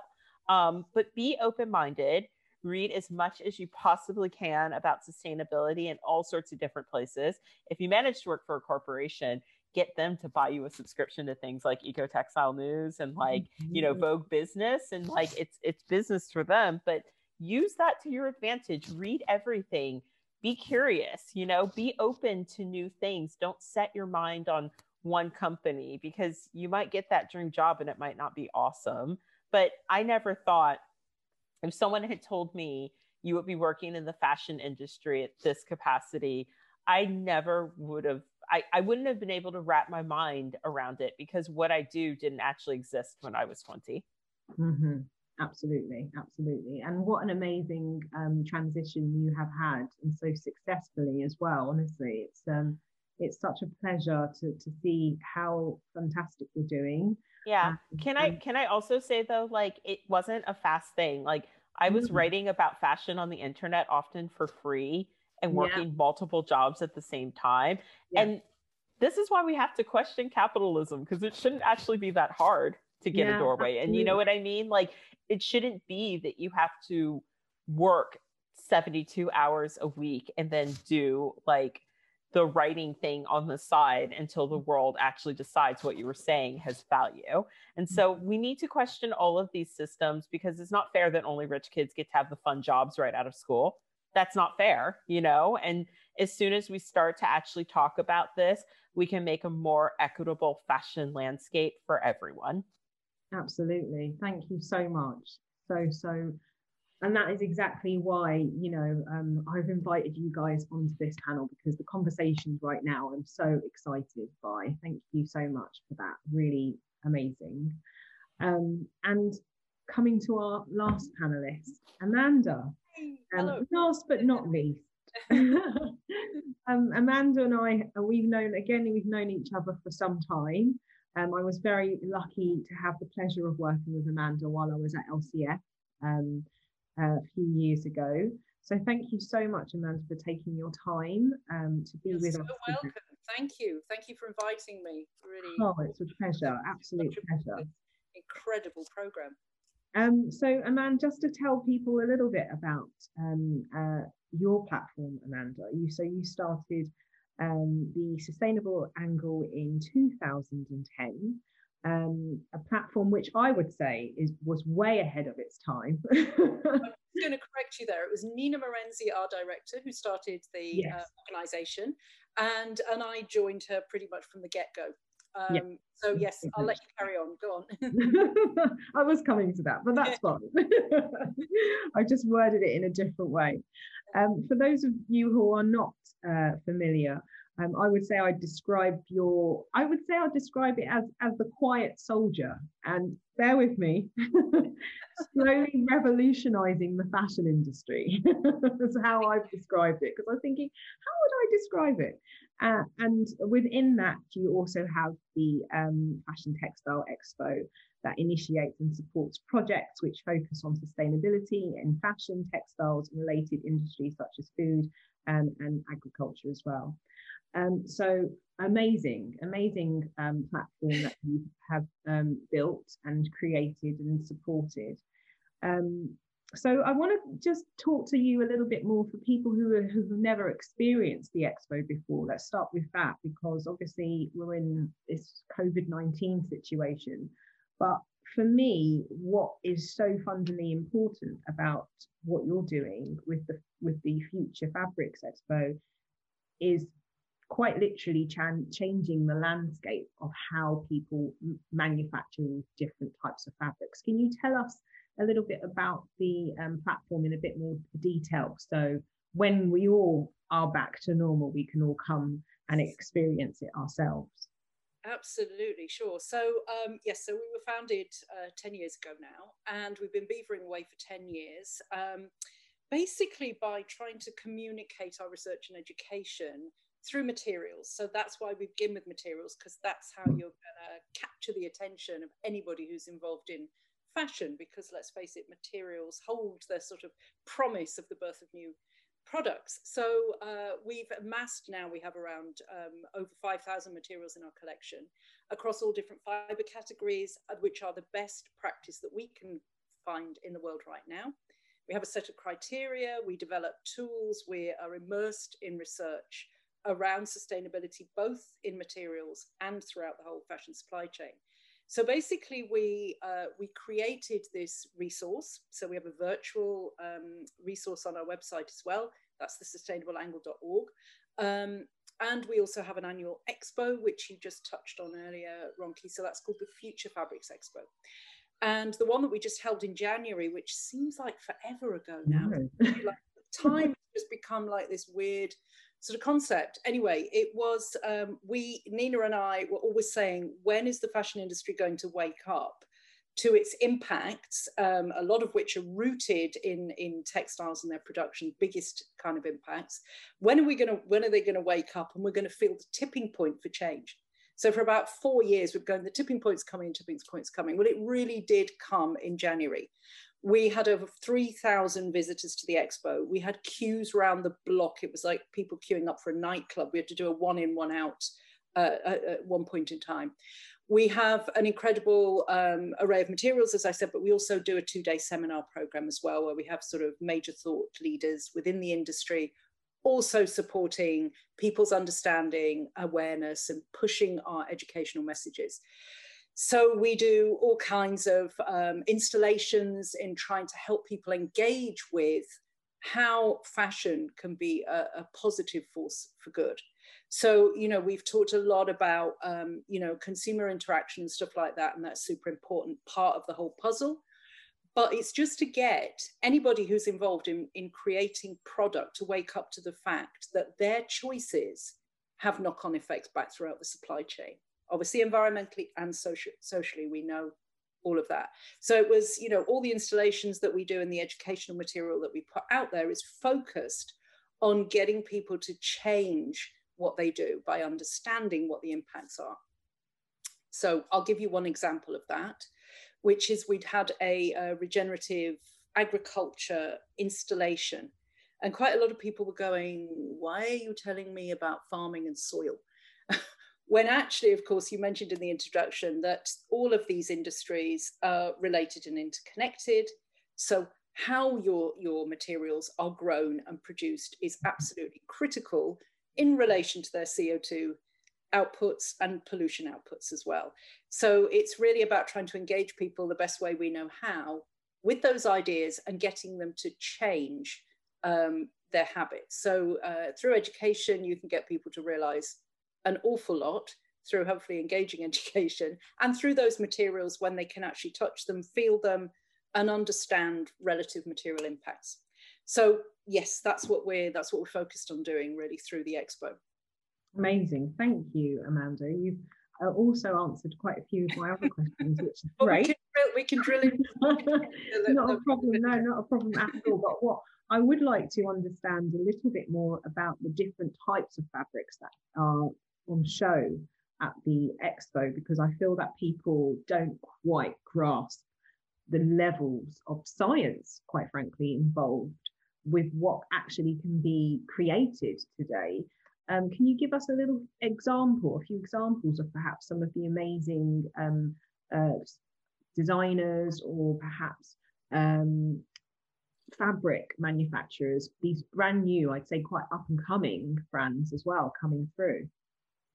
Um, but be open minded read as much as you possibly can about sustainability in all sorts of different places. If you manage to work for a corporation, get them to buy you a subscription to things like Eco Textile News and like, you know. Vogue Business and like it's it's business for them, but use that to your advantage. Read everything. Be curious, you know, be open to new things. Don't set your mind on one company because you might get that dream job and it might not be awesome. But I never thought if someone had told me you would be working in the fashion industry at this capacity, I never would have, I, I wouldn't have been able to wrap my mind around it because what I do didn't actually exist when I was 20. Mm-hmm. Absolutely, absolutely. And what an amazing um, transition you have had and so successfully as well. Honestly, it's um, it's such a pleasure to to see how fantastic you're doing yeah. Can I can I also say though, like it wasn't a fast thing. Like I was mm-hmm. writing about fashion on the internet often for free and working yeah. multiple jobs at the same time. Yeah. And this is why we have to question capitalism because it shouldn't actually be that hard to get yeah, a doorway. Absolutely. And you know what I mean? Like it shouldn't be that you have to work 72 hours a week and then do like the writing thing on the side until the world actually decides what you were saying has value. And so mm-hmm. we need to question all of these systems because it's not fair that only rich kids get to have the fun jobs right out of school. That's not fair, you know? And as soon as we start to actually talk about this, we can make a more equitable fashion landscape for everyone. Absolutely. Thank you so much. So, so and that is exactly why you know um, I've invited you guys onto this panel because the conversations right now I'm so excited by. Thank you so much for that. Really amazing. Um, and coming to our last panelist, Amanda. Um, last but not least. um, Amanda and I, uh, we've known again, we've known each other for some time. Um, I was very lucky to have the pleasure of working with Amanda while I was at LCF. Um, a few years ago. So thank you so much, Amanda, for taking your time um, to be You're with so us. welcome. Thank you. Thank you for inviting me. Really. Oh, it's a pleasure. Absolute pleasure. Incredible program. Um, so, Amanda, just to tell people a little bit about um, uh, your platform, Amanda. You so you started um, the sustainable angle in 2010 um, a platform which I would say is was way ahead of its time. I'm going to correct you there. It was Nina Marenzi, our director, who started the uh, yes. uh, organization, and and I joined her pretty much from the get go. Um, yeah. So yes, I'll let you carry on. Go on. I was coming to that, but that's fine. I just worded it in a different way. Um, for those of you who are not uh, familiar, um, I would say I describe your, I would say I'd describe it as, as the quiet soldier. And bear with me, slowly revolutionizing the fashion industry. That's how I've described it. Because I'm thinking, how would I describe it? Uh, and within that, you also have the um, Fashion Textile Expo that initiates and supports projects which focus on sustainability in fashion, textiles, and related industries such as food um, and agriculture as well. Um, so amazing, amazing um, platform that you have um, built and created and supported. Um, so I want to just talk to you a little bit more for people who've never experienced the expo before. Let's start with that because obviously we're in this COVID-19 situation. But for me, what is so fundamentally important about what you're doing with the with the Future Fabrics Expo is quite literally ch- changing the landscape of how people manufacture different types of fabrics. Can you tell us a little bit about the um, platform in a bit more detail? So when we all are back to normal, we can all come and experience it ourselves. Absolutely, sure. So, um, yes, so we were founded uh, 10 years ago now, and we've been beavering away for 10 years. Um, basically by trying to communicate our research and education through materials. So that's why we begin with materials, because that's how you're going to capture the attention of anybody who's involved in fashion. Because let's face it, materials hold their sort of promise of the birth of new products. So uh, we've amassed now, we have around um, over 5,000 materials in our collection across all different fiber categories, uh, which are the best practice that we can find in the world right now. We have a set of criteria, we develop tools, we are immersed in research around sustainability, both in materials and throughout the whole fashion supply chain. So basically, we uh, we created this resource. So we have a virtual um, resource on our website as well. That's the sustainableangle.org. Um, and we also have an annual expo, which you just touched on earlier, Ronki. So that's called the Future Fabrics Expo. And the one that we just held in January, which seems like forever ago now, like time has become like this weird sort of concept. Anyway, it was um, we Nina and I were always saying, when is the fashion industry going to wake up to its impacts? Um, a lot of which are rooted in in textiles and their production, biggest kind of impacts. When are we going to? When are they going to wake up? And we're going to feel the tipping point for change. So for about four years, we've gone, the tipping point's coming, tipping point's coming. Well, it really did come in January we had over 3,000 visitors to the expo. We had queues around the block. It was like people queuing up for a nightclub. We had to do a one in, one out uh, at, at, one point in time. We have an incredible um, array of materials, as I said, but we also do a two day seminar program as well, where we have sort of major thought leaders within the industry also supporting people's understanding, awareness, and pushing our educational messages. So we do all kinds of um, installations in trying to help people engage with how fashion can be a, a, positive force for good. So, you know, we've talked a lot about, um, you know, consumer interaction and stuff like that, and that's super important part of the whole puzzle. But it's just to get anybody who's involved in, in creating product to wake up to the fact that their choices have knock on effects back throughout the supply chain obviously environmentally and social, socially we know all of that. So it was you know all the installations that we do and the educational material that we put out there is focused on getting people to change what they do by understanding what the impacts are. So i'll give you one example of that which is we'd had a, a regenerative agriculture installation and quite a lot of people were going why are you telling me about farming and soil when actually, of course, you mentioned in the introduction that all of these industries are related and interconnected. So how your, your materials are grown and produced is absolutely critical in relation to their CO2 outputs and pollution outputs as well. So it's really about trying to engage people the best way we know how with those ideas and getting them to change um, their habits. So uh, through education, you can get people to realize an awful lot through hopefully engaging education and through those materials when they can actually touch them, feel them, and understand relative material impacts. So yes, that's what we're that's what we're focused on doing really through the expo. Amazing, thank you, Amanda. You've uh, also answered quite a few of my other questions, which is great. we, can drill, we can drill in. not a problem, no, not a problem at all. But what I would like to understand a little bit more about the different types of fabrics that are on show at the expo because I feel that people don't quite grasp the levels of science, quite frankly, involved with what actually can be created today. Um, can you give us a little example, a few examples of perhaps some of the amazing um, uh, designers or perhaps um, fabric manufacturers, these brand new, I'd say quite up and coming brands as well coming through?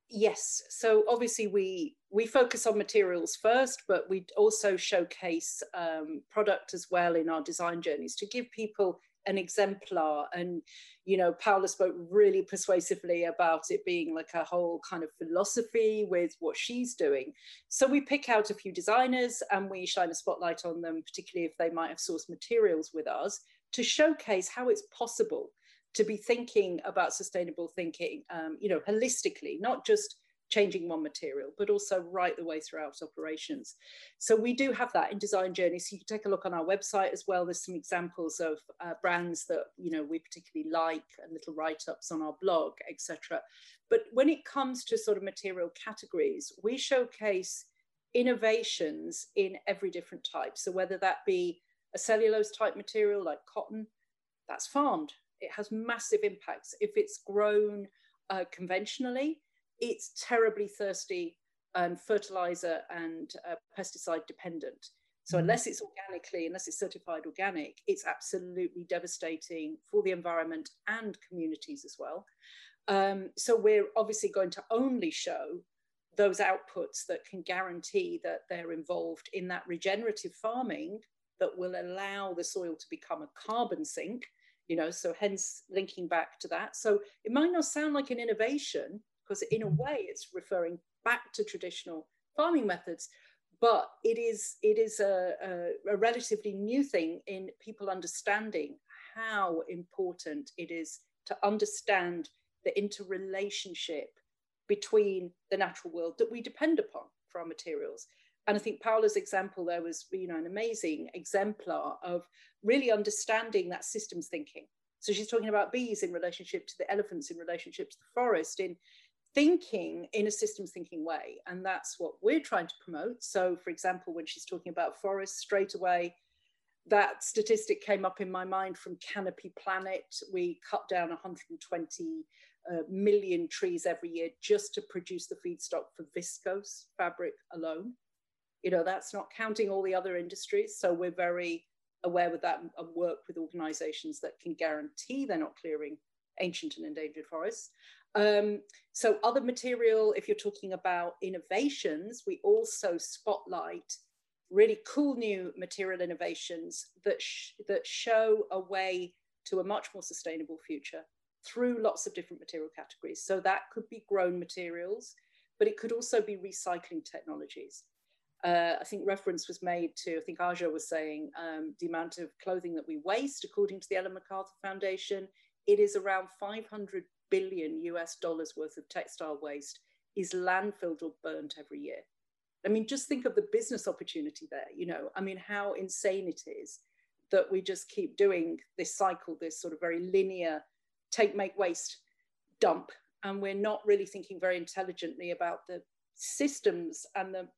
Yes so obviously we we focus on materials first but we also showcase um, product as well in our design journeys to give people an exemplar. And you know paola spoke really persuasively about it being like a whole kind of philosophy with what she's doing. So we pick out a few designers and we shine a spotlight on them particularly if they might have sourced materials with us to showcase how it's possible to be thinking about sustainable thinking, um, you know, holistically, not just changing one material, but also right the way throughout operations. So we do have that in design journey. So you can take a look on our website as well. There's some examples of uh, brands that you know we particularly like, and little write-ups on our blog, etc. But when it comes to sort of material categories, we showcase innovations in every different type. So whether that be a cellulose type material like cotton, that's farmed. It has massive impacts. If it's grown uh, conventionally, it's terribly thirsty and fertilizer and uh, pesticide dependent. So mm-hmm. unless it's organically, unless it's certified organic, it's absolutely devastating for the environment and communities as well. Um, so we're obviously going to only show those outputs that can guarantee that they're involved in that regenerative farming that will allow the soil to become a carbon sink you know so hence linking back to that so it might not sound like an innovation because in a mm-hmm. way it's referring back to traditional farming methods but it is it is a, a, a, relatively new thing in people understanding how important it is to understand the interrelationship between the natural world that we depend upon for our materials and i think paola's example there was you know an amazing exemplar of really understanding that systems thinking so she's talking about bees in relationship to the elephants in relationship to the forest in thinking in a systems thinking way. And that's what we're trying to promote. So, for example, when she's talking about forests, straight away, that statistic came up in my mind from Canopy Planet. We cut down 120 uh, million trees every year just to produce the feedstock for viscose fabric alone. You know, that's not counting all the other industries. So we're very aware with that and work with organizations that can guarantee they're not clearing ancient and endangered forests. Um, so other material, if you're talking about innovations, we also spotlight really cool new material innovations that, sh that show a way to a much more sustainable future through lots of different material categories. So that could be grown materials, but it could also be recycling technologies. Uh, I think reference was made to, I think Aja was saying, um, the amount of clothing that we waste, according to the Ellen MacArthur Foundation, it is around 500 billion US dollars worth of textile waste is landfilled or burnt every year. I mean, just think of the business opportunity there. You know, I mean, how insane it is that we just keep doing this cycle, this sort of very linear take, make, waste, dump. And we're not really thinking very intelligently about the systems and the,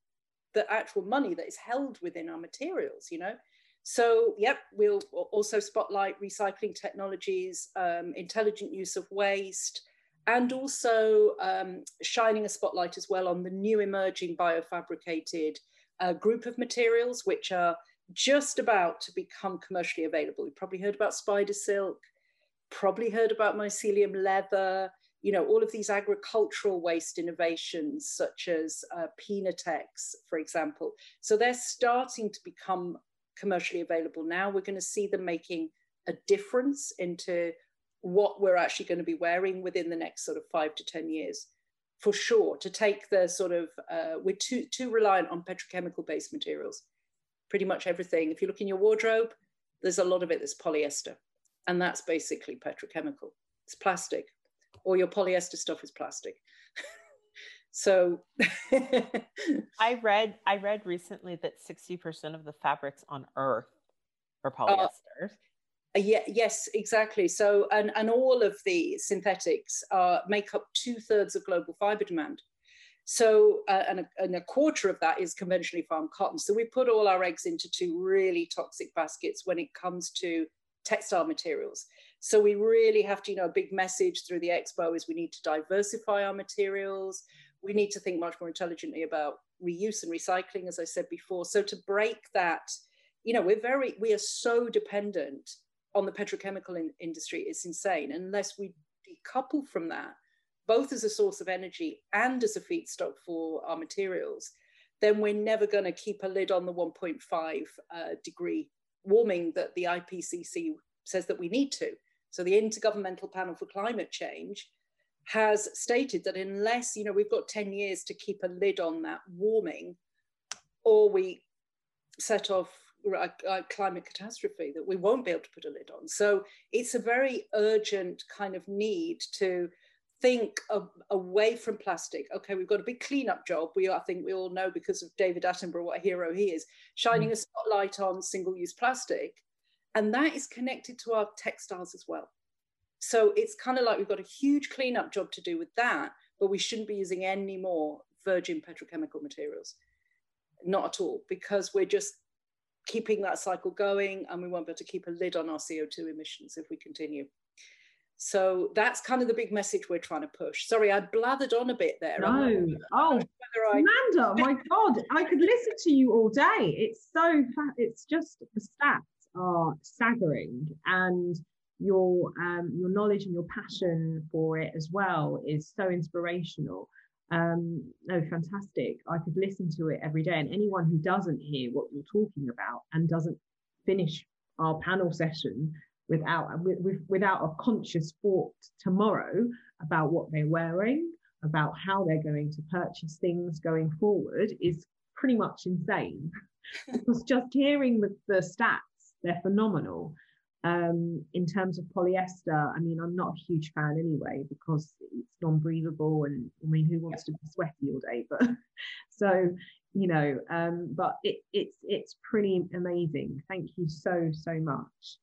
the actual money that is held within our materials, you know? So, yep, we'll also spotlight recycling technologies, um, intelligent use of waste, and also um, shining a spotlight as well on the new emerging biofabricated uh, group of materials, which are just about to become commercially available. You've probably heard about spider silk, probably heard about mycelium leather, you know, all of these agricultural waste innovations, such as uh, Pinatex, for example. So they're starting to become commercially available now. We're going to see them making a difference into what we're actually going to be wearing within the next sort of five to 10 years. For sure, to take the sort of, uh, we're too, too reliant on petrochemical based materials. Pretty much everything. If you look in your wardrobe, there's a lot of it that's polyester, and that's basically petrochemical. It's plastic, or your polyester stuff is plastic. So I read I read recently that 60% of the fabrics on earth are uh, polyester. Uh, yeah, yes, exactly. So and and all of the synthetics uh, make up two thirds of global fiber demand. So uh, and, a, and a quarter of that is conventionally farmed cotton. So we put all our eggs into two really toxic baskets when it comes to textile materials. So we really have to, you know, a big message through the expo is we need to diversify our materials we need to think much more intelligently about reuse and recycling, as I said before. So to break that, you know, we're very, we are so dependent on the petrochemical in, industry. It's insane. Unless we decouple from that, both as a source of energy and as a feedstock for our materials, then we're never going to keep a lid on the 1.5 uh, degree warming that the IPCC says that we need to. So the Intergovernmental Panel for Climate Change has stated that unless you know we've got 10 years to keep a lid on that warming or we set off a, a, climate catastrophe that we won't be able to put a lid on so it's a very urgent kind of need to think of, away from plastic. Okay, we've got a big cleanup job. We, I think, we all know because of David Attenborough what a hero he is, shining mm. a spotlight on single-use plastic, and that is connected to our textiles as well. So it's kind of like we've got a huge cleanup job to do with that, but we shouldn't be using any more virgin petrochemical materials. Not at all, because we're just keeping that cycle going and we won't be able to keep a lid on our CO2 emissions if we continue. So that's kind of the big message we're trying to push. Sorry, I blathered on a bit there. No. Oh, I... Amanda, my God, I could listen to you all day. It's so, it's just the stats are staggering. And your um, your knowledge and your passion for it as well is so inspirational. Um, no, fantastic. I could listen to it every day. And anyone who doesn't hear what you're talking about and doesn't finish our panel session without with, with, without a conscious thought tomorrow about what they're wearing, about how they're going to purchase things going forward is pretty much insane. because just hearing the, the stats, they're phenomenal. Um, in terms of polyester, I mean, I'm not a huge fan anyway because it's non-breathable, and I mean, who wants to be sweaty all day? But so, you know, um, but it, it's it's pretty amazing. Thank you so so much.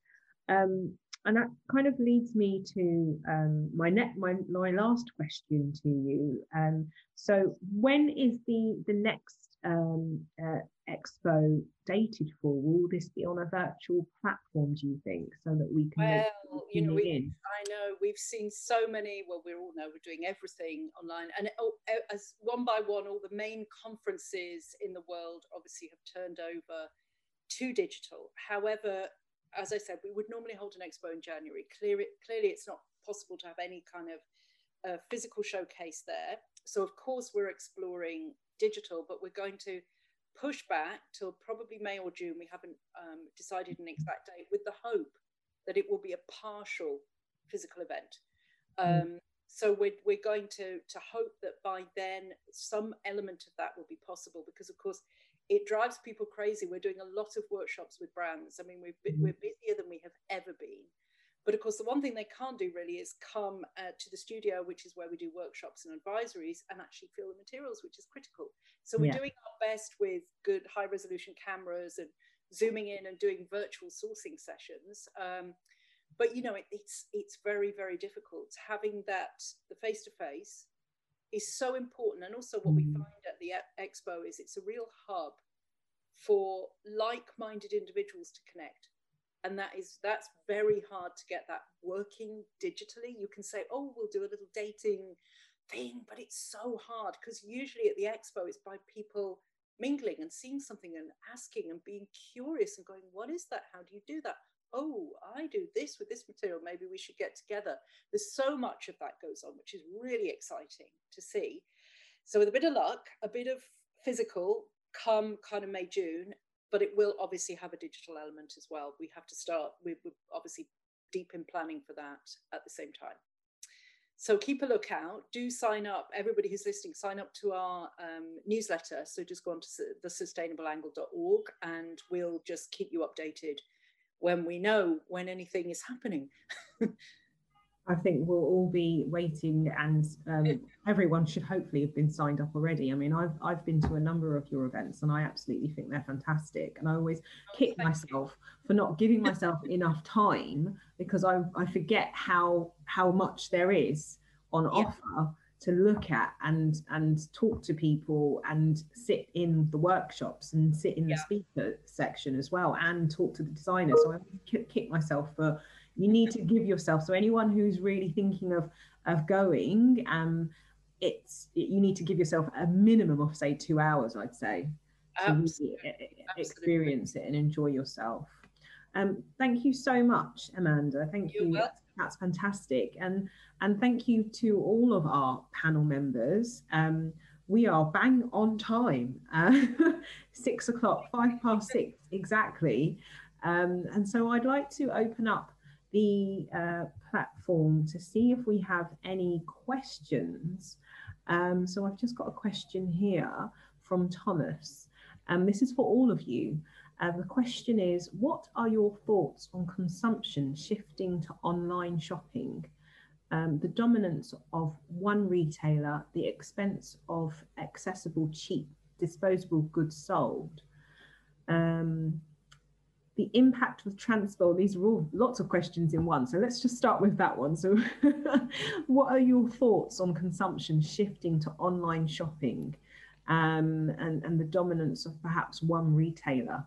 Um, and that kind of leads me to um, my net my, my last question to you. Um, so when is the the next um, uh, expo dated for? Will this be on a virtual platform, do you think, so that we can? Well, you know, we, I know we've seen so many. Well, we all know we're doing everything online, and oh, as one by one, all the main conferences in the world obviously have turned over to digital. However, as I said, we would normally hold an expo in January. Clearly, clearly, it's not possible to have any kind of uh, physical showcase there. So, of course, we're exploring digital, but we're going to push back till probably May or June. We haven't um, decided an exact date with the hope that it will be a partial physical event. Hmm. Um, mm. So we're, we're going to, to hope that by then some element of that will be possible because, of course, it drives people crazy. We're doing a lot of workshops with brands. I mean, we're, mm. we're busier than we have ever been. But of course, the one thing they can't do really is come uh, to the studio, which is where we do workshops and advisories, and actually feel the materials, which is critical. So we're yeah. doing our best with good high resolution cameras and zooming in and doing virtual sourcing sessions. Um, but you know, it, it's it's very very difficult having that the face to face is so important, and also what we mm. find at the expo is it's a real hub for like-minded individuals to connect and that is that's very hard to get that working digitally. You can say oh we'll do a little dating thing but it's so hard because usually at the expo it's by people mingling and seeing something and asking and being curious and going what is that? How do you do that? Oh i do this with this material. Maybe we should get together. There's so much of that goes on which is really exciting to see. So with a bit of luck a bit of physical come kind of may june but it will obviously have a digital element as well. We have to start, we're, obviously deep in planning for that at the same time. So keep a lookout. Do sign up. Everybody who's listening, sign up to our um, newsletter. So just go on to the sustainableangle.org and we'll just keep you updated when we know when anything is happening. I think we'll all be waiting, and um, everyone should hopefully have been signed up already. I mean, I've I've been to a number of your events, and I absolutely think they're fantastic. And I always oh, kick myself for not giving myself enough time because I I forget how how much there is on yeah. offer to look at and and talk to people and sit in the workshops and sit in the speaker section as well and talk to the designers. So I kick myself for you need to give yourself. So anyone who's really thinking of of going um it's you need to give yourself a minimum of say two hours i'd say to experience it and enjoy yourself. Um thank you so much amanda. Thank You're you. welcome. that's fantastic. And and thank you to all of our panel members. Um we are bang on time. Uh, six o'clock five past six exactly. Um, and so i'd like to open up the uh, platform to see if we have any questions. Um, so I've just got a question here from Thomas, and this is for all of you. Uh, the question is, what are your thoughts on consumption shifting to online shopping? um, the dominance of one retailer, the expense of accessible, cheap, disposable goods sold, um, the impact of transport. These are all lots of questions in one. So let's just start with that one. So, what are your thoughts on consumption shifting to online shopping um, and, and the dominance of perhaps one retailer?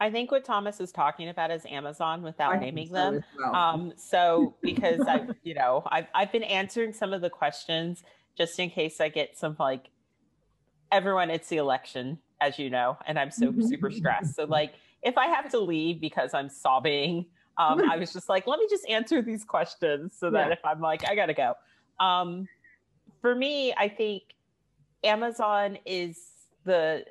I think what Thomas is talking about is Amazon without I naming so them. Well. Um, so because I've, you know, I've, I've been answering some of the questions just in case I get some like everyone, it's the election, as you know, and I'm so super stressed. So like if I have to leave because I'm sobbing, um, I was just like, let me just answer these questions so that yeah. if I'm like, I gotta go. Um, for me, I think Amazon is the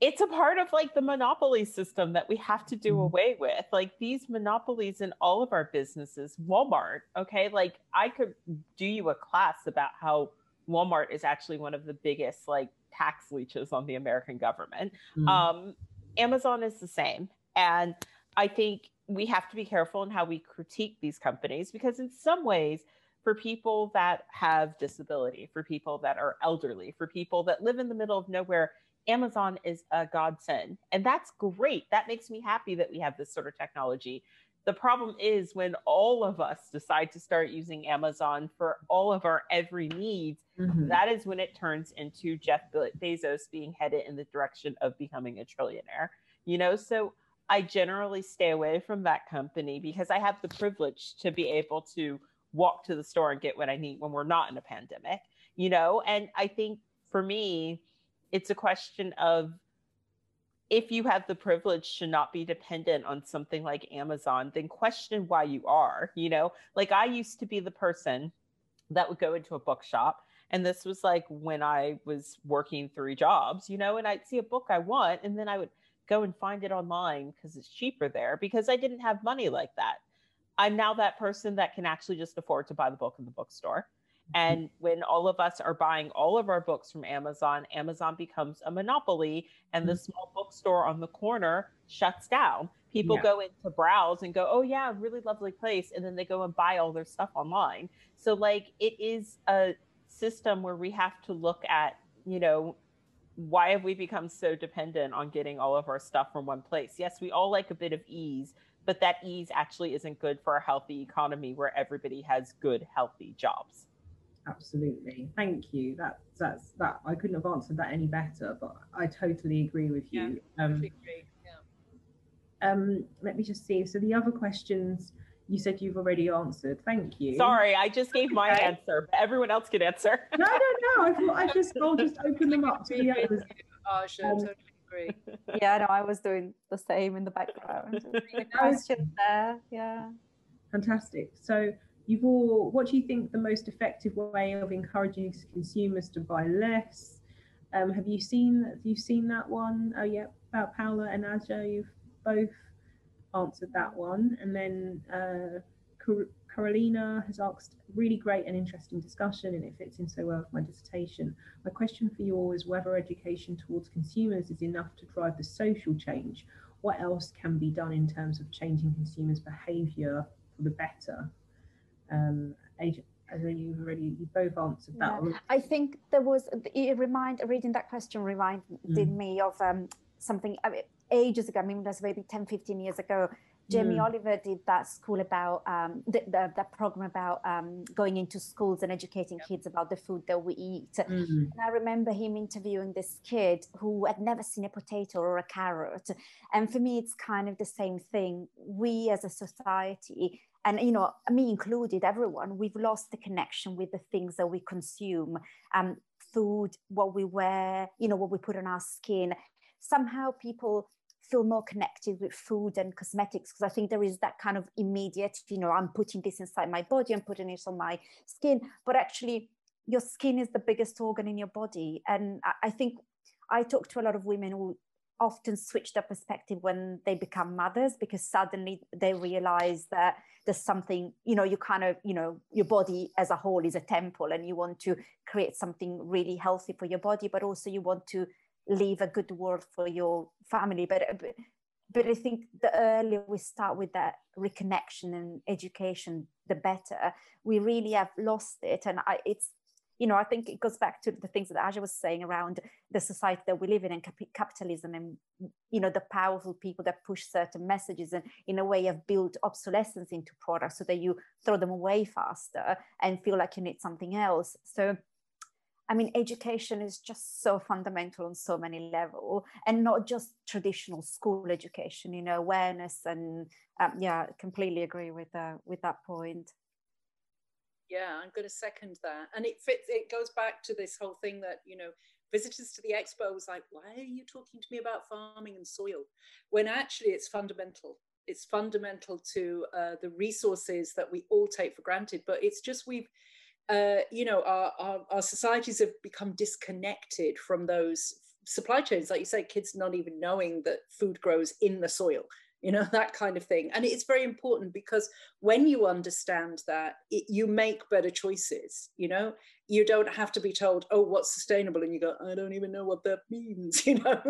it's a part of like the monopoly system that we have to do mm-hmm. away with like these monopolies in all of our businesses walmart okay like i could do you a class about how walmart is actually one of the biggest like tax leeches on the american government mm-hmm. um, amazon is the same and i think we have to be careful in how we critique these companies because in some ways for people that have disability for people that are elderly for people that live in the middle of nowhere Amazon is a godsend. And that's great. That makes me happy that we have this sort of technology. The problem is when all of us decide to start using Amazon for all of our every needs, mm-hmm. that is when it turns into Jeff Bezos being headed in the direction of becoming a trillionaire. You know, so I generally stay away from that company because I have the privilege to be able to walk to the store and get what I need when we're not in a pandemic, you know? And I think for me, it's a question of if you have the privilege to not be dependent on something like Amazon, then question why you are. You know, like I used to be the person that would go into a bookshop. And this was like when I was working three jobs, you know, and I'd see a book I want, and then I would go and find it online because it's cheaper there because I didn't have money like that. I'm now that person that can actually just afford to buy the book in the bookstore. And when all of us are buying all of our books from Amazon, Amazon becomes a monopoly and the mm-hmm. small bookstore on the corner shuts down. People yeah. go in to browse and go, oh, yeah, really lovely place. And then they go and buy all their stuff online. So, like, it is a system where we have to look at, you know, why have we become so dependent on getting all of our stuff from one place? Yes, we all like a bit of ease, but that ease actually isn't good for a healthy economy where everybody has good, healthy jobs absolutely. Thank you. That that's that i couldn't have answered that any better but i totally agree with you. Yeah, um, agree. Yeah. um let me just see. So the other questions you said you've already answered. Thank you. Sorry i just gave my okay. answer but everyone else can answer. No no no i thought i just i'll just open them up to the others. Oh, sure, um, totally agree. yeah no i was doing the same in the background. Question there yeah. Fantastic. So You've all, what do you think the most effective way of encouraging consumers to buy less? Um, have you seen have you seen that one? Oh yeah, about Paola and Aja, you've both answered that one. And then uh, Carolina has asked, really great and interesting discussion, and it fits in so well with my dissertation. My question for you all is whether education towards consumers is enough to drive the social change. What else can be done in terms of changing consumers' behaviour for the better? Um, agent. I know you've already you both answered that. Yeah. I think there was it remind reading that question reminded mm. me of um, something I mean, ages ago. I mean, that's maybe 10, 15 years ago. Jamie mm. Oliver did that school about um, the, the, that program about um, going into schools and educating yep. kids about the food that we eat. Mm. And I remember him interviewing this kid who had never seen a potato or a carrot. And for me, it's kind of the same thing. We as a society and you know me included everyone we've lost the connection with the things that we consume um, food what we wear you know what we put on our skin. Somehow people feel more connected with food and cosmetics because i think there is that kind of immediate you know i'm putting this inside my body i'm putting it on my skin but actually your skin is the biggest organ in your body. And i think i talk to a lot of women who often switch their perspective when they become mothers because suddenly they realize that there's something you know you kind of you know your body as a whole is a temple and you want to create something really healthy for your body but also you want to leave a good world for your family but but I think the earlier we start with that reconnection and education, the better. We really have lost it, and I, it's you know, I think it goes back to the things that Aja was saying around the society that we live in and cap- capitalism and, you know, the powerful people that push certain messages and in a way have built obsolescence into products so that you throw them away faster and feel like you need something else. So I mean, education is just so fundamental on so many levels, and not just traditional school education. You know, awareness and um, yeah, completely agree with uh, with that point. Yeah, I'm going to second that, and it fits. It goes back to this whole thing that you know, visitors to the expo was like, "Why are you talking to me about farming and soil?" When actually, it's fundamental. It's fundamental to uh, the resources that we all take for granted. But it's just we've uh, you know, our, our, our, societies have become disconnected from those supply chains. Like you say, kids not even knowing that food grows in the soil, you know, that kind of thing. And it's very important because when you understand that, it, you make better choices, you know, you don't have to be told, oh, what's sustainable? And you go, I don't even know what that means, you know.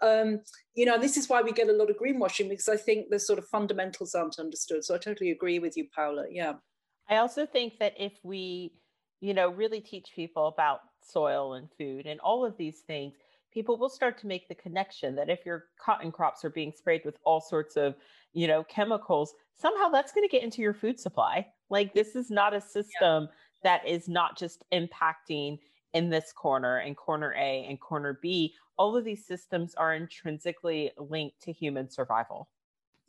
um, you know, this is why we get a lot of greenwashing because I think the sort of fundamentals aren't understood. So I totally agree with you, Paola. Yeah. I also think that if we, you know, really teach people about soil and food and all of these things, people will start to make the connection that if your cotton crops are being sprayed with all sorts of, you know, chemicals, somehow that's going to get into your food supply. Like this is not a system yeah. that is not just impacting in this corner and corner A and corner B. All of these systems are intrinsically linked to human survival.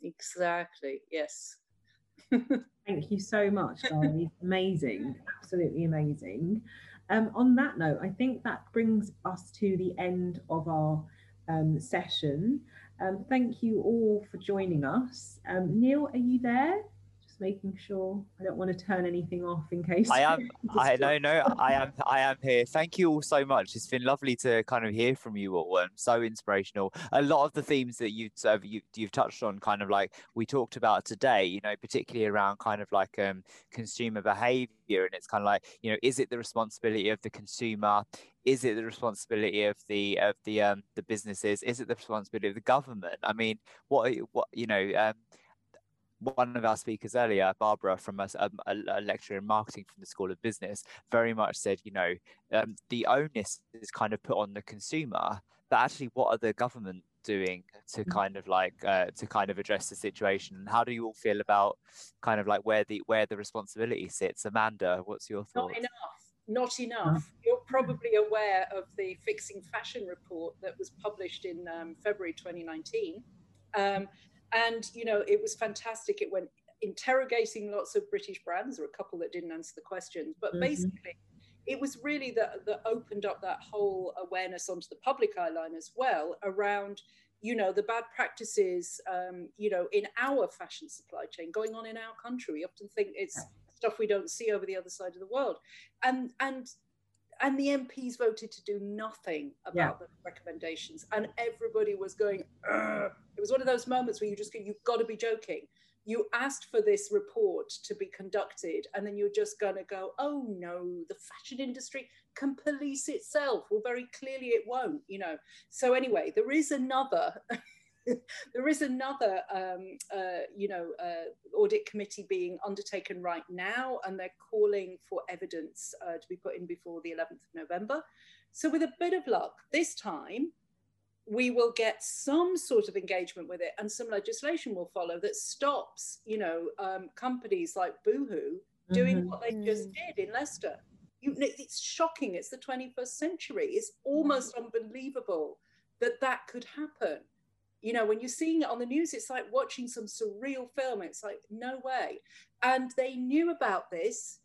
Exactly. Yes. Thank you so much, Darley. amazing, absolutely amazing. Um, on that note, I think that brings us to the end of our um, session. Um, thank you all for joining us. Um, Neil, are you there? Making sure I don't want to turn anything off in case. I am. I no no. I am. I am here. Thank you all so much. It's been lovely to kind of hear from you all and so inspirational. A lot of the themes that you uh, you you've touched on, kind of like we talked about today. You know, particularly around kind of like um consumer behavior, and it's kind of like you know, is it the responsibility of the consumer? is it the responsibility of the of the um the businesses is it the responsibility of the government i mean what what you know um one of our speakers earlier, Barbara, from a, a, a, lecturer in marketing from the School of Business, very much said, you know, um, the onus is kind of put on the consumer, but actually, what are the government doing to mm. kind of like uh, to kind of address the situation? And how do you all feel about kind of like where the where the responsibility sits? Amanda, what's your thoughts? Not enough. Not enough. You're probably aware of the Fixing Fashion report that was published in um, February 2019. Um, and you know it was fantastic. It went interrogating lots of british brands or a couple that didn't answer the questions but mm-hmm. basically it was really that that opened up that whole awareness onto the public eye line as well around you know the bad practices um, you know in our fashion supply chain going on in our country. We often think it's stuff we don't see over the other side of the world. And and and the MPs voted to do nothing about yeah. the recommendations, and everybody was going. Ugh. It was one of those moments where you just go, "You've got to be joking." You asked for this report to be conducted, and then you're just going to go, "Oh no, the fashion industry can police itself." Well, very clearly it won't, you know. So anyway, there is another. there is another, um, uh, you know, uh, audit committee being undertaken right now, and they're calling for evidence uh, to be put in before the 11th of November. So, with a bit of luck, this time we will get some sort of engagement with it, and some legislation will follow that stops, you know, um, companies like Boohoo doing mm-hmm. what they just mm. did in Leicester. You, it's shocking. It's the 21st century. It's almost unbelievable that that could happen you know when you're seeing it on the news it's like watching some surreal film. It's like no way. And they knew about this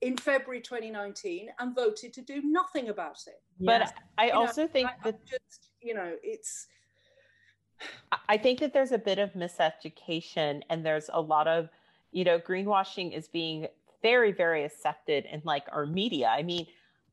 in february 2019 and voted to do nothing about it. But yes. i you also know, think I, that just you know it's i think that there's a bit of miseducation and there's a lot of you know greenwashing is being very very accepted in like our media. I mean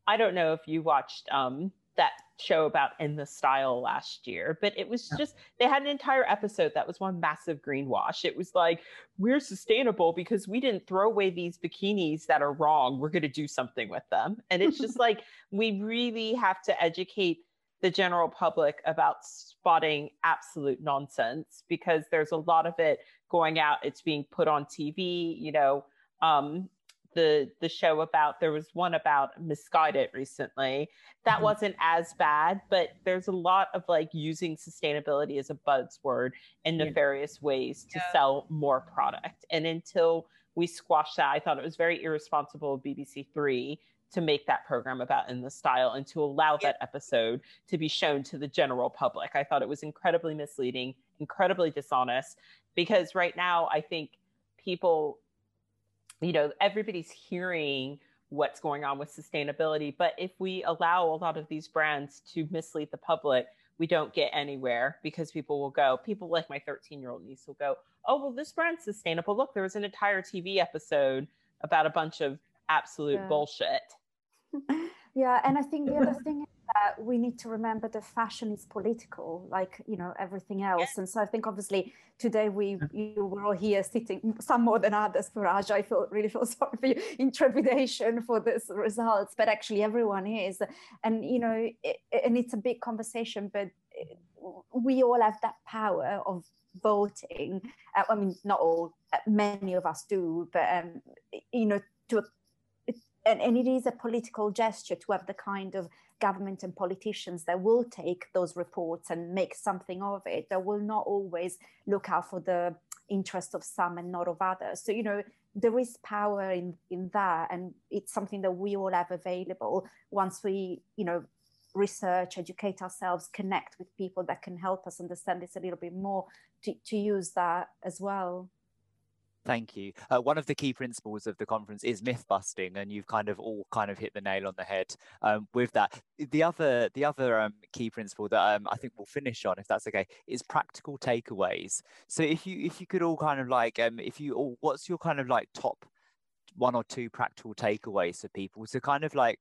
i don't know if you watched um that show about in the style last year but it was just they had an entire episode that was one massive greenwash it was like we're sustainable because we didn't throw away these bikinis that are wrong we're going to do something with them and it's just like we really have to educate the general public about spotting absolute nonsense because there's a lot of it going out. It's being put on TV, you know. Um, the the show about there was one about Missguided recently that mm-hmm. wasn't as bad but there's a lot of like using sustainability as a buzzword in nefarious yeah. ways to yeah. sell more product and until we squashed that i thought it was very irresponsible of bbc 3 to make that program about in the style and to allow that episode to be shown to the general public. I thought it was incredibly misleading, incredibly dishonest, because right now I think people, you know, everybody's hearing what's going on with sustainability. But if we allow a lot of these brands to mislead the public, we don't get anywhere because people will go, people like my 13 year old niece will go, oh, well, this brand's sustainable. Look, there was an entire TV episode about a bunch of absolute yeah. bullshit. yeah, and I think the other thing we need to remember that fashion is political, like you know everything else. And so I think obviously today we you were all here sitting, some more than others. For Aja, I feel really feel sorry for you in trepidation for this results, but actually everyone is, and you know, it, and it's a big conversation, but we all have that power of voting. Uh, I mean, not all, uh, many of us do, but um, you know, to and, and it is a political gesture to have the kind of government and politicians that will take those reports and make something of it that will not always look out for the interest of some and not of others. So you know there is power in in that and it's something that we all have available. Once we you know research educate ourselves connect with people that can help us understand this a little bit more to, to use that as well Thank you. Uh, one of the key principles of the conference is myth busting, and you've kind of all kind of hit the nail on the head um, with that. The other, the other um, key principle that um, I think we'll finish on, if that's okay, is practical takeaways. So if you if you could all kind of like, um, if you all, what's your kind of like top one or two practical takeaways for people to kind of like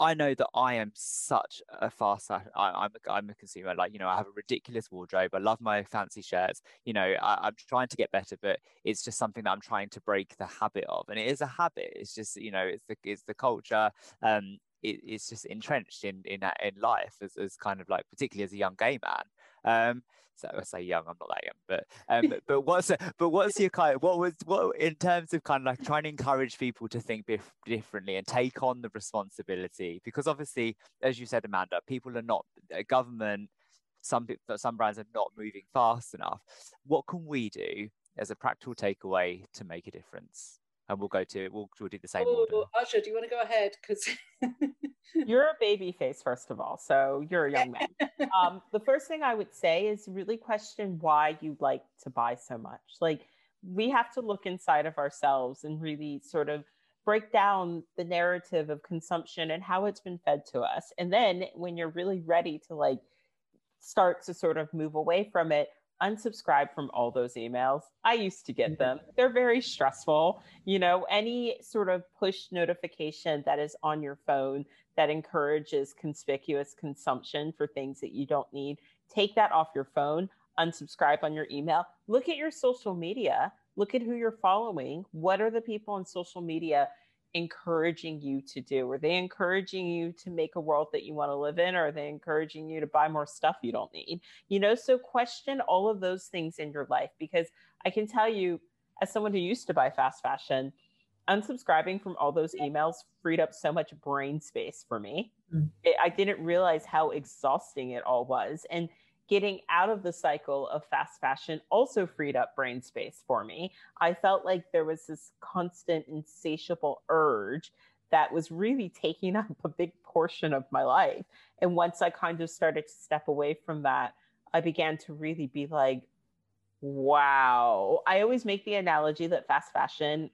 I know that I am such a fast. I, I'm a, I'm a consumer. Like you know, I have a ridiculous wardrobe. I love my fancy shirts. You know, I, am trying to get better, but it's just something that I'm trying to break the habit of. And it is a habit. It's just you know, it's the it's the culture. Um, it, it's just entrenched in in in life as, as kind of like particularly as a young gay man. Um, so I say young, I'm not that young, but um, but what's but what's your kind? Of, what was what in terms of kind of like trying to encourage people to think bif- differently and take on the responsibility? Because obviously, as you said, Amanda, people are not government. Some some brands are not moving fast enough. What can we do as a practical takeaway to make a difference? And we'll go to we'll, we'll do the same oh, order. Aja, do you want to go ahead? Because you're a baby face, first of all, so you're a young man. um, the first thing I would say is really question why you like to buy so much. Like we have to look inside of ourselves and really sort of break down the narrative of consumption and how it's been fed to us. And then when you're really ready to like start to sort of move away from it, unsubscribe from all those emails. I used to get mm-hmm. them. They're very stressful. You know, any sort of push notification that is on your phone that encourages conspicuous consumption for things that you don't need, take that off your phone, unsubscribe on your email. Look at your social media. Look at who you're following. What are the people on social media encouraging you to do? Are they encouraging you to make a world that you want to live in? Or are they encouraging you to buy more stuff you don't need? You know, so question all of those things in your life because I can tell you, as someone who used to buy fast fashion, unsubscribing from all those emails freed up so much brain space for me. Mm. It, I didn't realize how exhausting it all was. And getting out of the cycle of fast fashion also freed up brain space for me. I felt like there was this constant, insatiable urge that was really taking up a big portion of my life. And once I kind of started to step away from that, I began to really be like, wow. I always make the analogy that fast fashion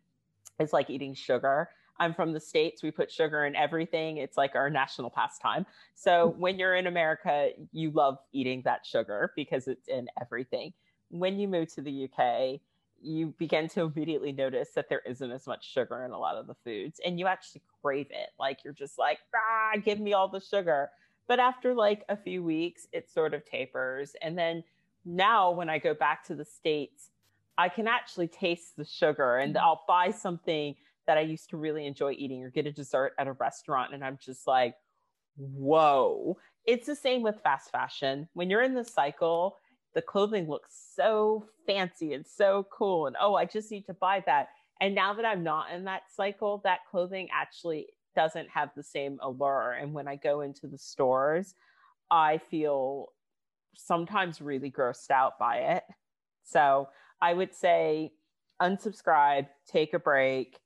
is like eating sugar. I'm from the States. We put sugar in everything. It's like our national pastime. So hmm. when you're in America, you love eating that sugar because it's in everything. When you move to the UK, you begin to immediately notice that there isn't as much sugar in a lot of the foods and you actually crave it. Like you're just like, ah, give me all the sugar. But after like a few weeks, it sort of tapers. And then now when I go back to the States, I can actually taste the sugar and hmm. I'll buy something that I used to really enjoy eating or get a dessert at a restaurant. And I'm just like, whoa, it's the same with fast fashion. When you're in the cycle, the clothing looks so fancy and so cool. And oh, I just need to buy that. And now that I'm not in that cycle, that clothing actually doesn't have the same allure. And when I go into the stores, I feel sometimes really grossed out by it. So I would say unsubscribe, take a break,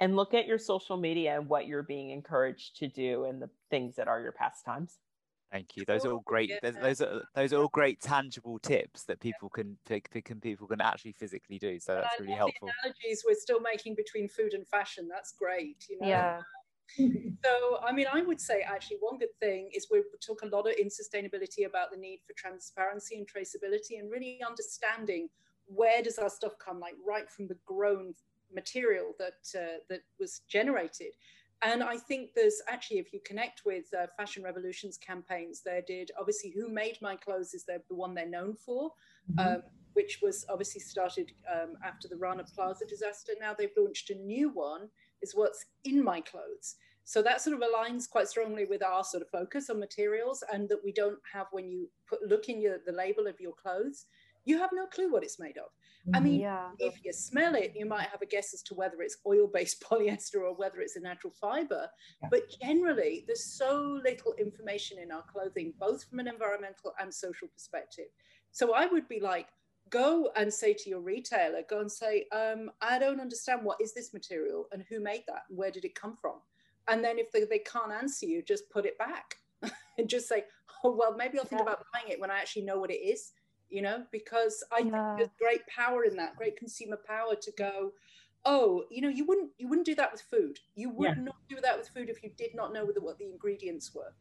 and look at your social media and what you're being encouraged to do and the things that are your pastimes. Thank you. Those are all great. Yeah. Those are those are all great tangible tips that people can can people can actually physically do. So that's really helpful. analogies we're still making between food and fashion. That's great. You know? Yeah. so, I mean, I would say actually one good thing is we talk a lot of, in sustainability about the need for transparency and traceability and really understanding where does our stuff come, like right from the grown material that uh, that was generated. And I think there's actually, if you connect with uh, Fashion Revolutions campaigns, they did obviously Who Made My Clothes is the, the one they're known for, mm-hmm. um, which was obviously started um, after the Rana Plaza disaster. Now they've launched a new one is what's in my clothes. So that sort of aligns quite strongly with our sort of focus on materials and that we don't have when you put look in your, the label of your clothes, you have no clue what it's made of. I mean, yeah. if you smell it, you might have a guess as to whether it's oil-based polyester or whether it's a natural fiber. Yeah. But generally, there's so little information in our clothing, both from an environmental and social perspective. So I would be like, go and say to your retailer, go and say, um, I don't understand what is this material and who made that and where did it come from? And then if they, they can't answer you, just put it back and just say, oh, well, maybe I'll think yeah. about buying it when I actually know what it is, you know, because I yeah. think there's great power in that, great consumer power to go, oh, you know, you wouldn't you wouldn't do that with food. You would yeah. not do that with food if you did not know what the ingredients were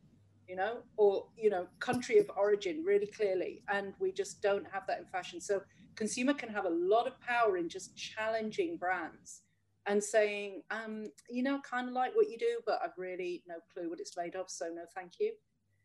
you know, or, you know, country of origin really clearly. And we just don't have that in fashion. So consumer can have a lot of power in just challenging brands and saying, um, you know, kind of like what you do, but I've really no clue what it's made of. So no, thank you.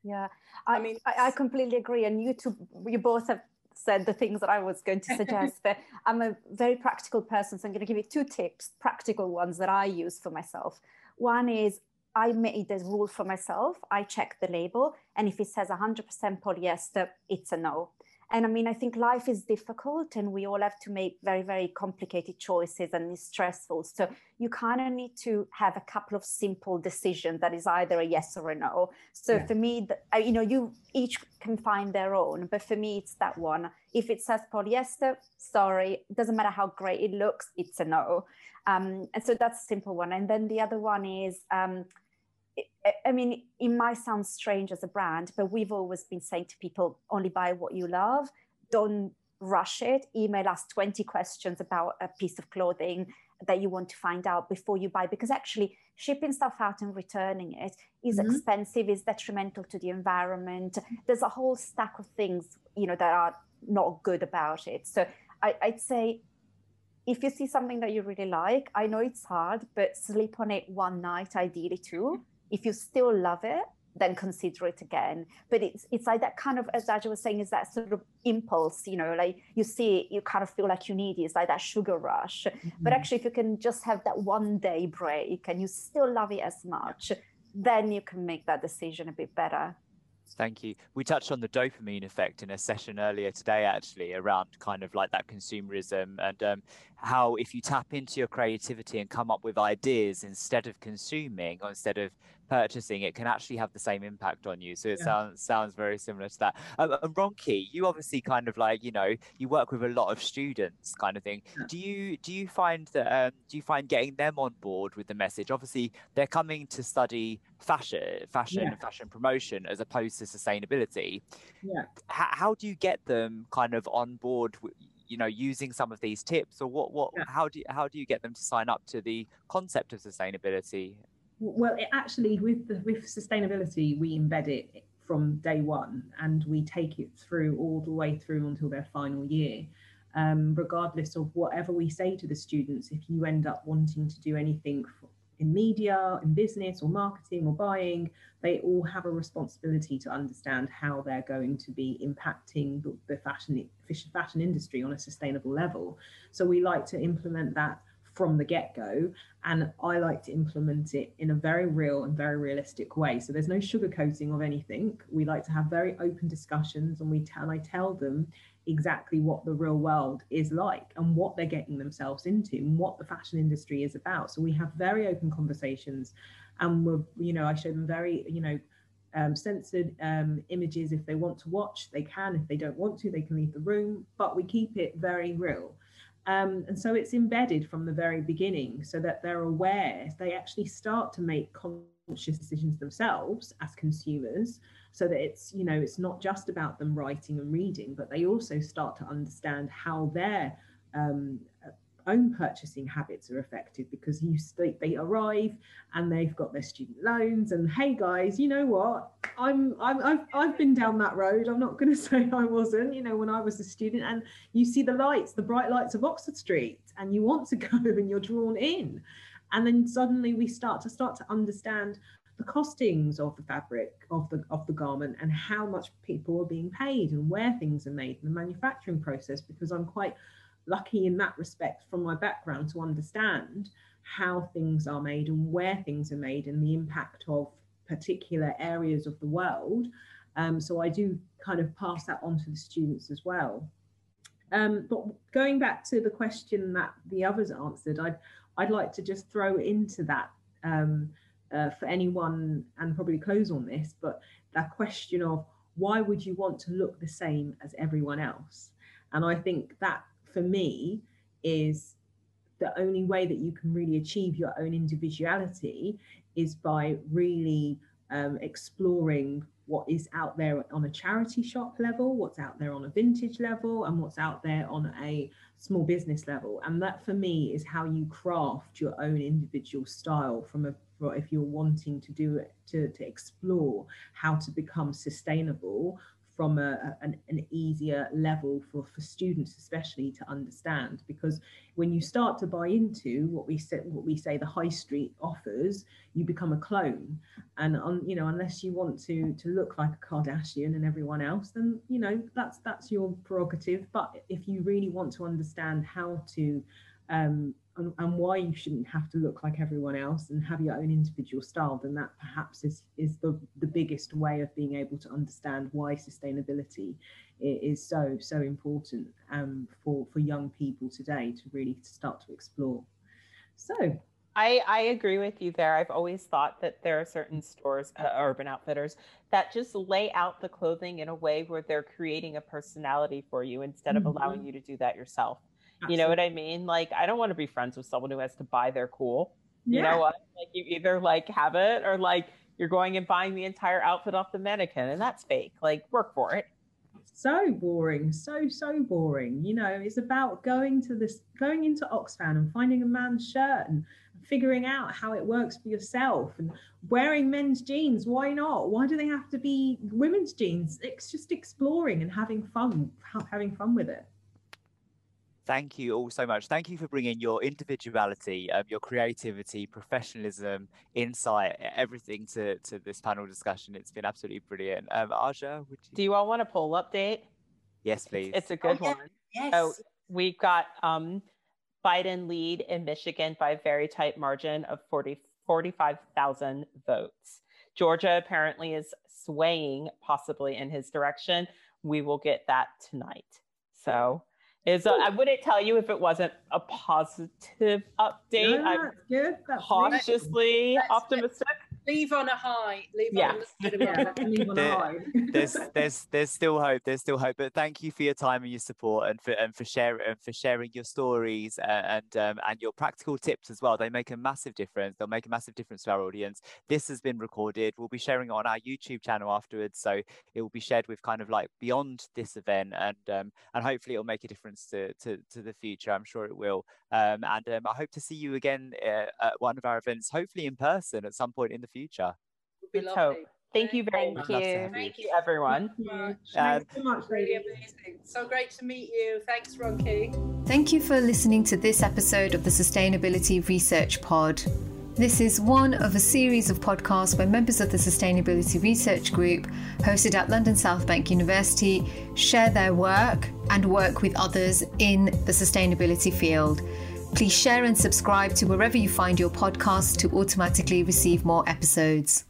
Yeah, I, I mean, I, I completely agree. And you two, you both have said the things that I was going to suggest, but I'm a very practical person. So I'm going to give you two tips, practical ones that I use for myself. One is I made a rule for myself. I check the label, and if it says 100% polyester, it's a no. And I mean, I think life is difficult, and we all have to make very, very complicated choices, and it's stressful. So you kind of need to have a couple of simple decisions that is either a yes or a no. So yeah. for me, you know, you each can find their own, but for me, it's that one. If it says polyester, sorry, doesn't matter how great it looks, it's a no. Um, and so that's a simple one. And then the other one is. Um, I mean, it might sound strange as a brand, but we've always been saying to people only buy what you love. Don't rush it. Email us 20 questions about a piece of clothing that you want to find out before you buy, because actually, shipping stuff out and returning it is mm-hmm. expensive, is detrimental to the environment. There's a whole stack of things, you know, that are not good about it. So I, I'd say if you see something that you really like, I know it's hard, but sleep on it one night, ideally too if you still love it, then consider it again. But it's it's like that kind of, as Aja was saying, is that sort of impulse, you know, like you see it, you kind of feel like you need it. It's like that sugar rush. Mm-hmm. But actually, if you can just have that one day break and you still love it as much, then you can make that decision a bit better. Thank you. We touched on the dopamine effect in a session earlier today, actually, around kind of like that consumerism and um, how if you tap into your creativity and come up with ideas instead of consuming or instead of purchasing, it can actually have the same impact on you. So it yeah. sounds sounds very similar to that. Um, and Ronki, you obviously kind of like you know you work with a lot of students, kind of thing. Yeah. Do you do you find that um, do you find getting them on board with the message? Obviously, they're coming to study fashion, fashion, yeah. and fashion promotion as opposed to sustainability. Yeah. H- how do you get them kind of on board? With, you know using some of these tips or what what yeah. how do you, how do you get them to sign up to the concept of sustainability well, it actually, with the, with sustainability, we embed it from day one, and we take it through all the way through until their final year. Um, regardless of whatever we say to the students, if you end up wanting to do anything in media, in business, or marketing, or buying, they all have a responsibility to understand how they're going to be impacting the, fashion fashion industry on a sustainable level. So we like to implement that from the get go. And I like to implement it in a very real and very realistic way. So there's no sugarcoating of anything. We like to have very open discussions, and we tell, I tell them exactly what the real world is like and what they're getting themselves into and what the fashion industry is about. So we have very open conversations, and we're, you know, I show them very, you know, um, censored um, images. If they want to watch, they can. If they don't want to, they can leave the room. But we keep it very real. Um, and so it's embedded from the very beginning so that they're aware, they actually start to make conscious decisions themselves as consumers so that it's, you know, it's not just about them writing and reading, but they also start to understand how their um, own purchasing habits are affected because you they, they arrive and they've got their student loans and hey guys you know what? I'm, I'm I've, I've been down that road. I'm not going to say i wasn't you know when i was a student. And you see the lights the bright lights of oxford street and you want to go and you're drawn in and then suddenly we start to start to understand the costings of the fabric of the of the garment and how much people are being paid and where things are made in the manufacturing process because i'm quite lucky in that respect from my background to understand how things are made and where things are made and the impact of particular areas of the world. Um, so I do kind of pass that on to the students as well. Um, but going back to the question that the others answered, I'd, I'd like to just throw into that um, uh, for anyone and probably close on this, but that question of why would you want to look the same as everyone else? And I think that for me is the only way that you can really achieve your own individuality is by really um, exploring what is out there on a charity shop level, what's out there on a vintage level, and what's out there on a small business level. And that for me is how you craft your own individual style from a if you're wanting to do it to, to explore how to become sustainable from a, an, an, easier level for, for students especially to understand because when you start to buy into what we say what we say the high street offers you become a clone. And on you know unless you want to to look like a kardashian and everyone else then you know that's that's your prerogative. But if you really want to understand how to um, and, and, why you shouldn't have to look like everyone else and have your own individual style, then that perhaps is, is the, the biggest way of being able to understand why sustainability is so, so important um, for, for young people today to really start to explore. So I, I agree with you there. I've always thought that there are certain stores, uh, Urban Outfitters, that just lay out the clothing in a way where they're creating a personality for you instead of mm-hmm. allowing you to do that yourself. Absolutely. You know what I mean? Like, I don't want to be friends with someone who has to buy their cool. Yeah. You know what? Like, you either like have it or like you're going and buying the entire outfit off the mannequin, and that's fake. Like, work for it. So boring, so so boring. You know, it's about going to this, going into Oxfam and finding a man's shirt and figuring out how it works for yourself and wearing men's jeans why not why do they have to be women's jeans it's just exploring and having fun having fun with it Thank you all so much. Thank you for bringing your individuality, um, your creativity, professionalism, insight, everything to, to this panel discussion. It's been absolutely brilliant. Um, Aja, would you? Do you all want a poll update? Yes, please. It's a good oh, one. Yes. So we've got um, Biden lead in Michigan by a very tight margin of 40, 45,000 votes. Georgia apparently is swaying possibly in his direction. We will get that tonight. So is uh, I wouldn't tell you if it wasn't a positive update. I'm good. That's cautiously optimistic leave on a high. Leave yeah. on, yeah, leave on a high. there's there's there's still hope. There's still hope. But thank you for your time and your support and for and for sharing and for sharing your stories and and, um, and your practical tips as well. They make a massive difference. They'll make a massive difference to our audience. This has been recorded. We'll be sharing it on our YouTube channel afterwards. So it will be shared with kind of like beyond this event and um, and hopefully it'll make a difference to to, to the future. I'm sure it will. Um, and um, I hope to see you again uh, at one of our events, hopefully in person at some point in the future. Let's hope. Thank you very much. Thank you. Thank you, everyone. Thank you. Um, Thanks so much, really amazing. So great to meet you. Thanks, Ronki. Thank you for listening to this episode of the Sustainability Research Pod. This is one of a series of podcasts where members of the Sustainability Research Group, hosted at London South Bank University, share their work and work with others in the sustainability field. Please share and subscribe to wherever you find your podcast to automatically receive more episodes.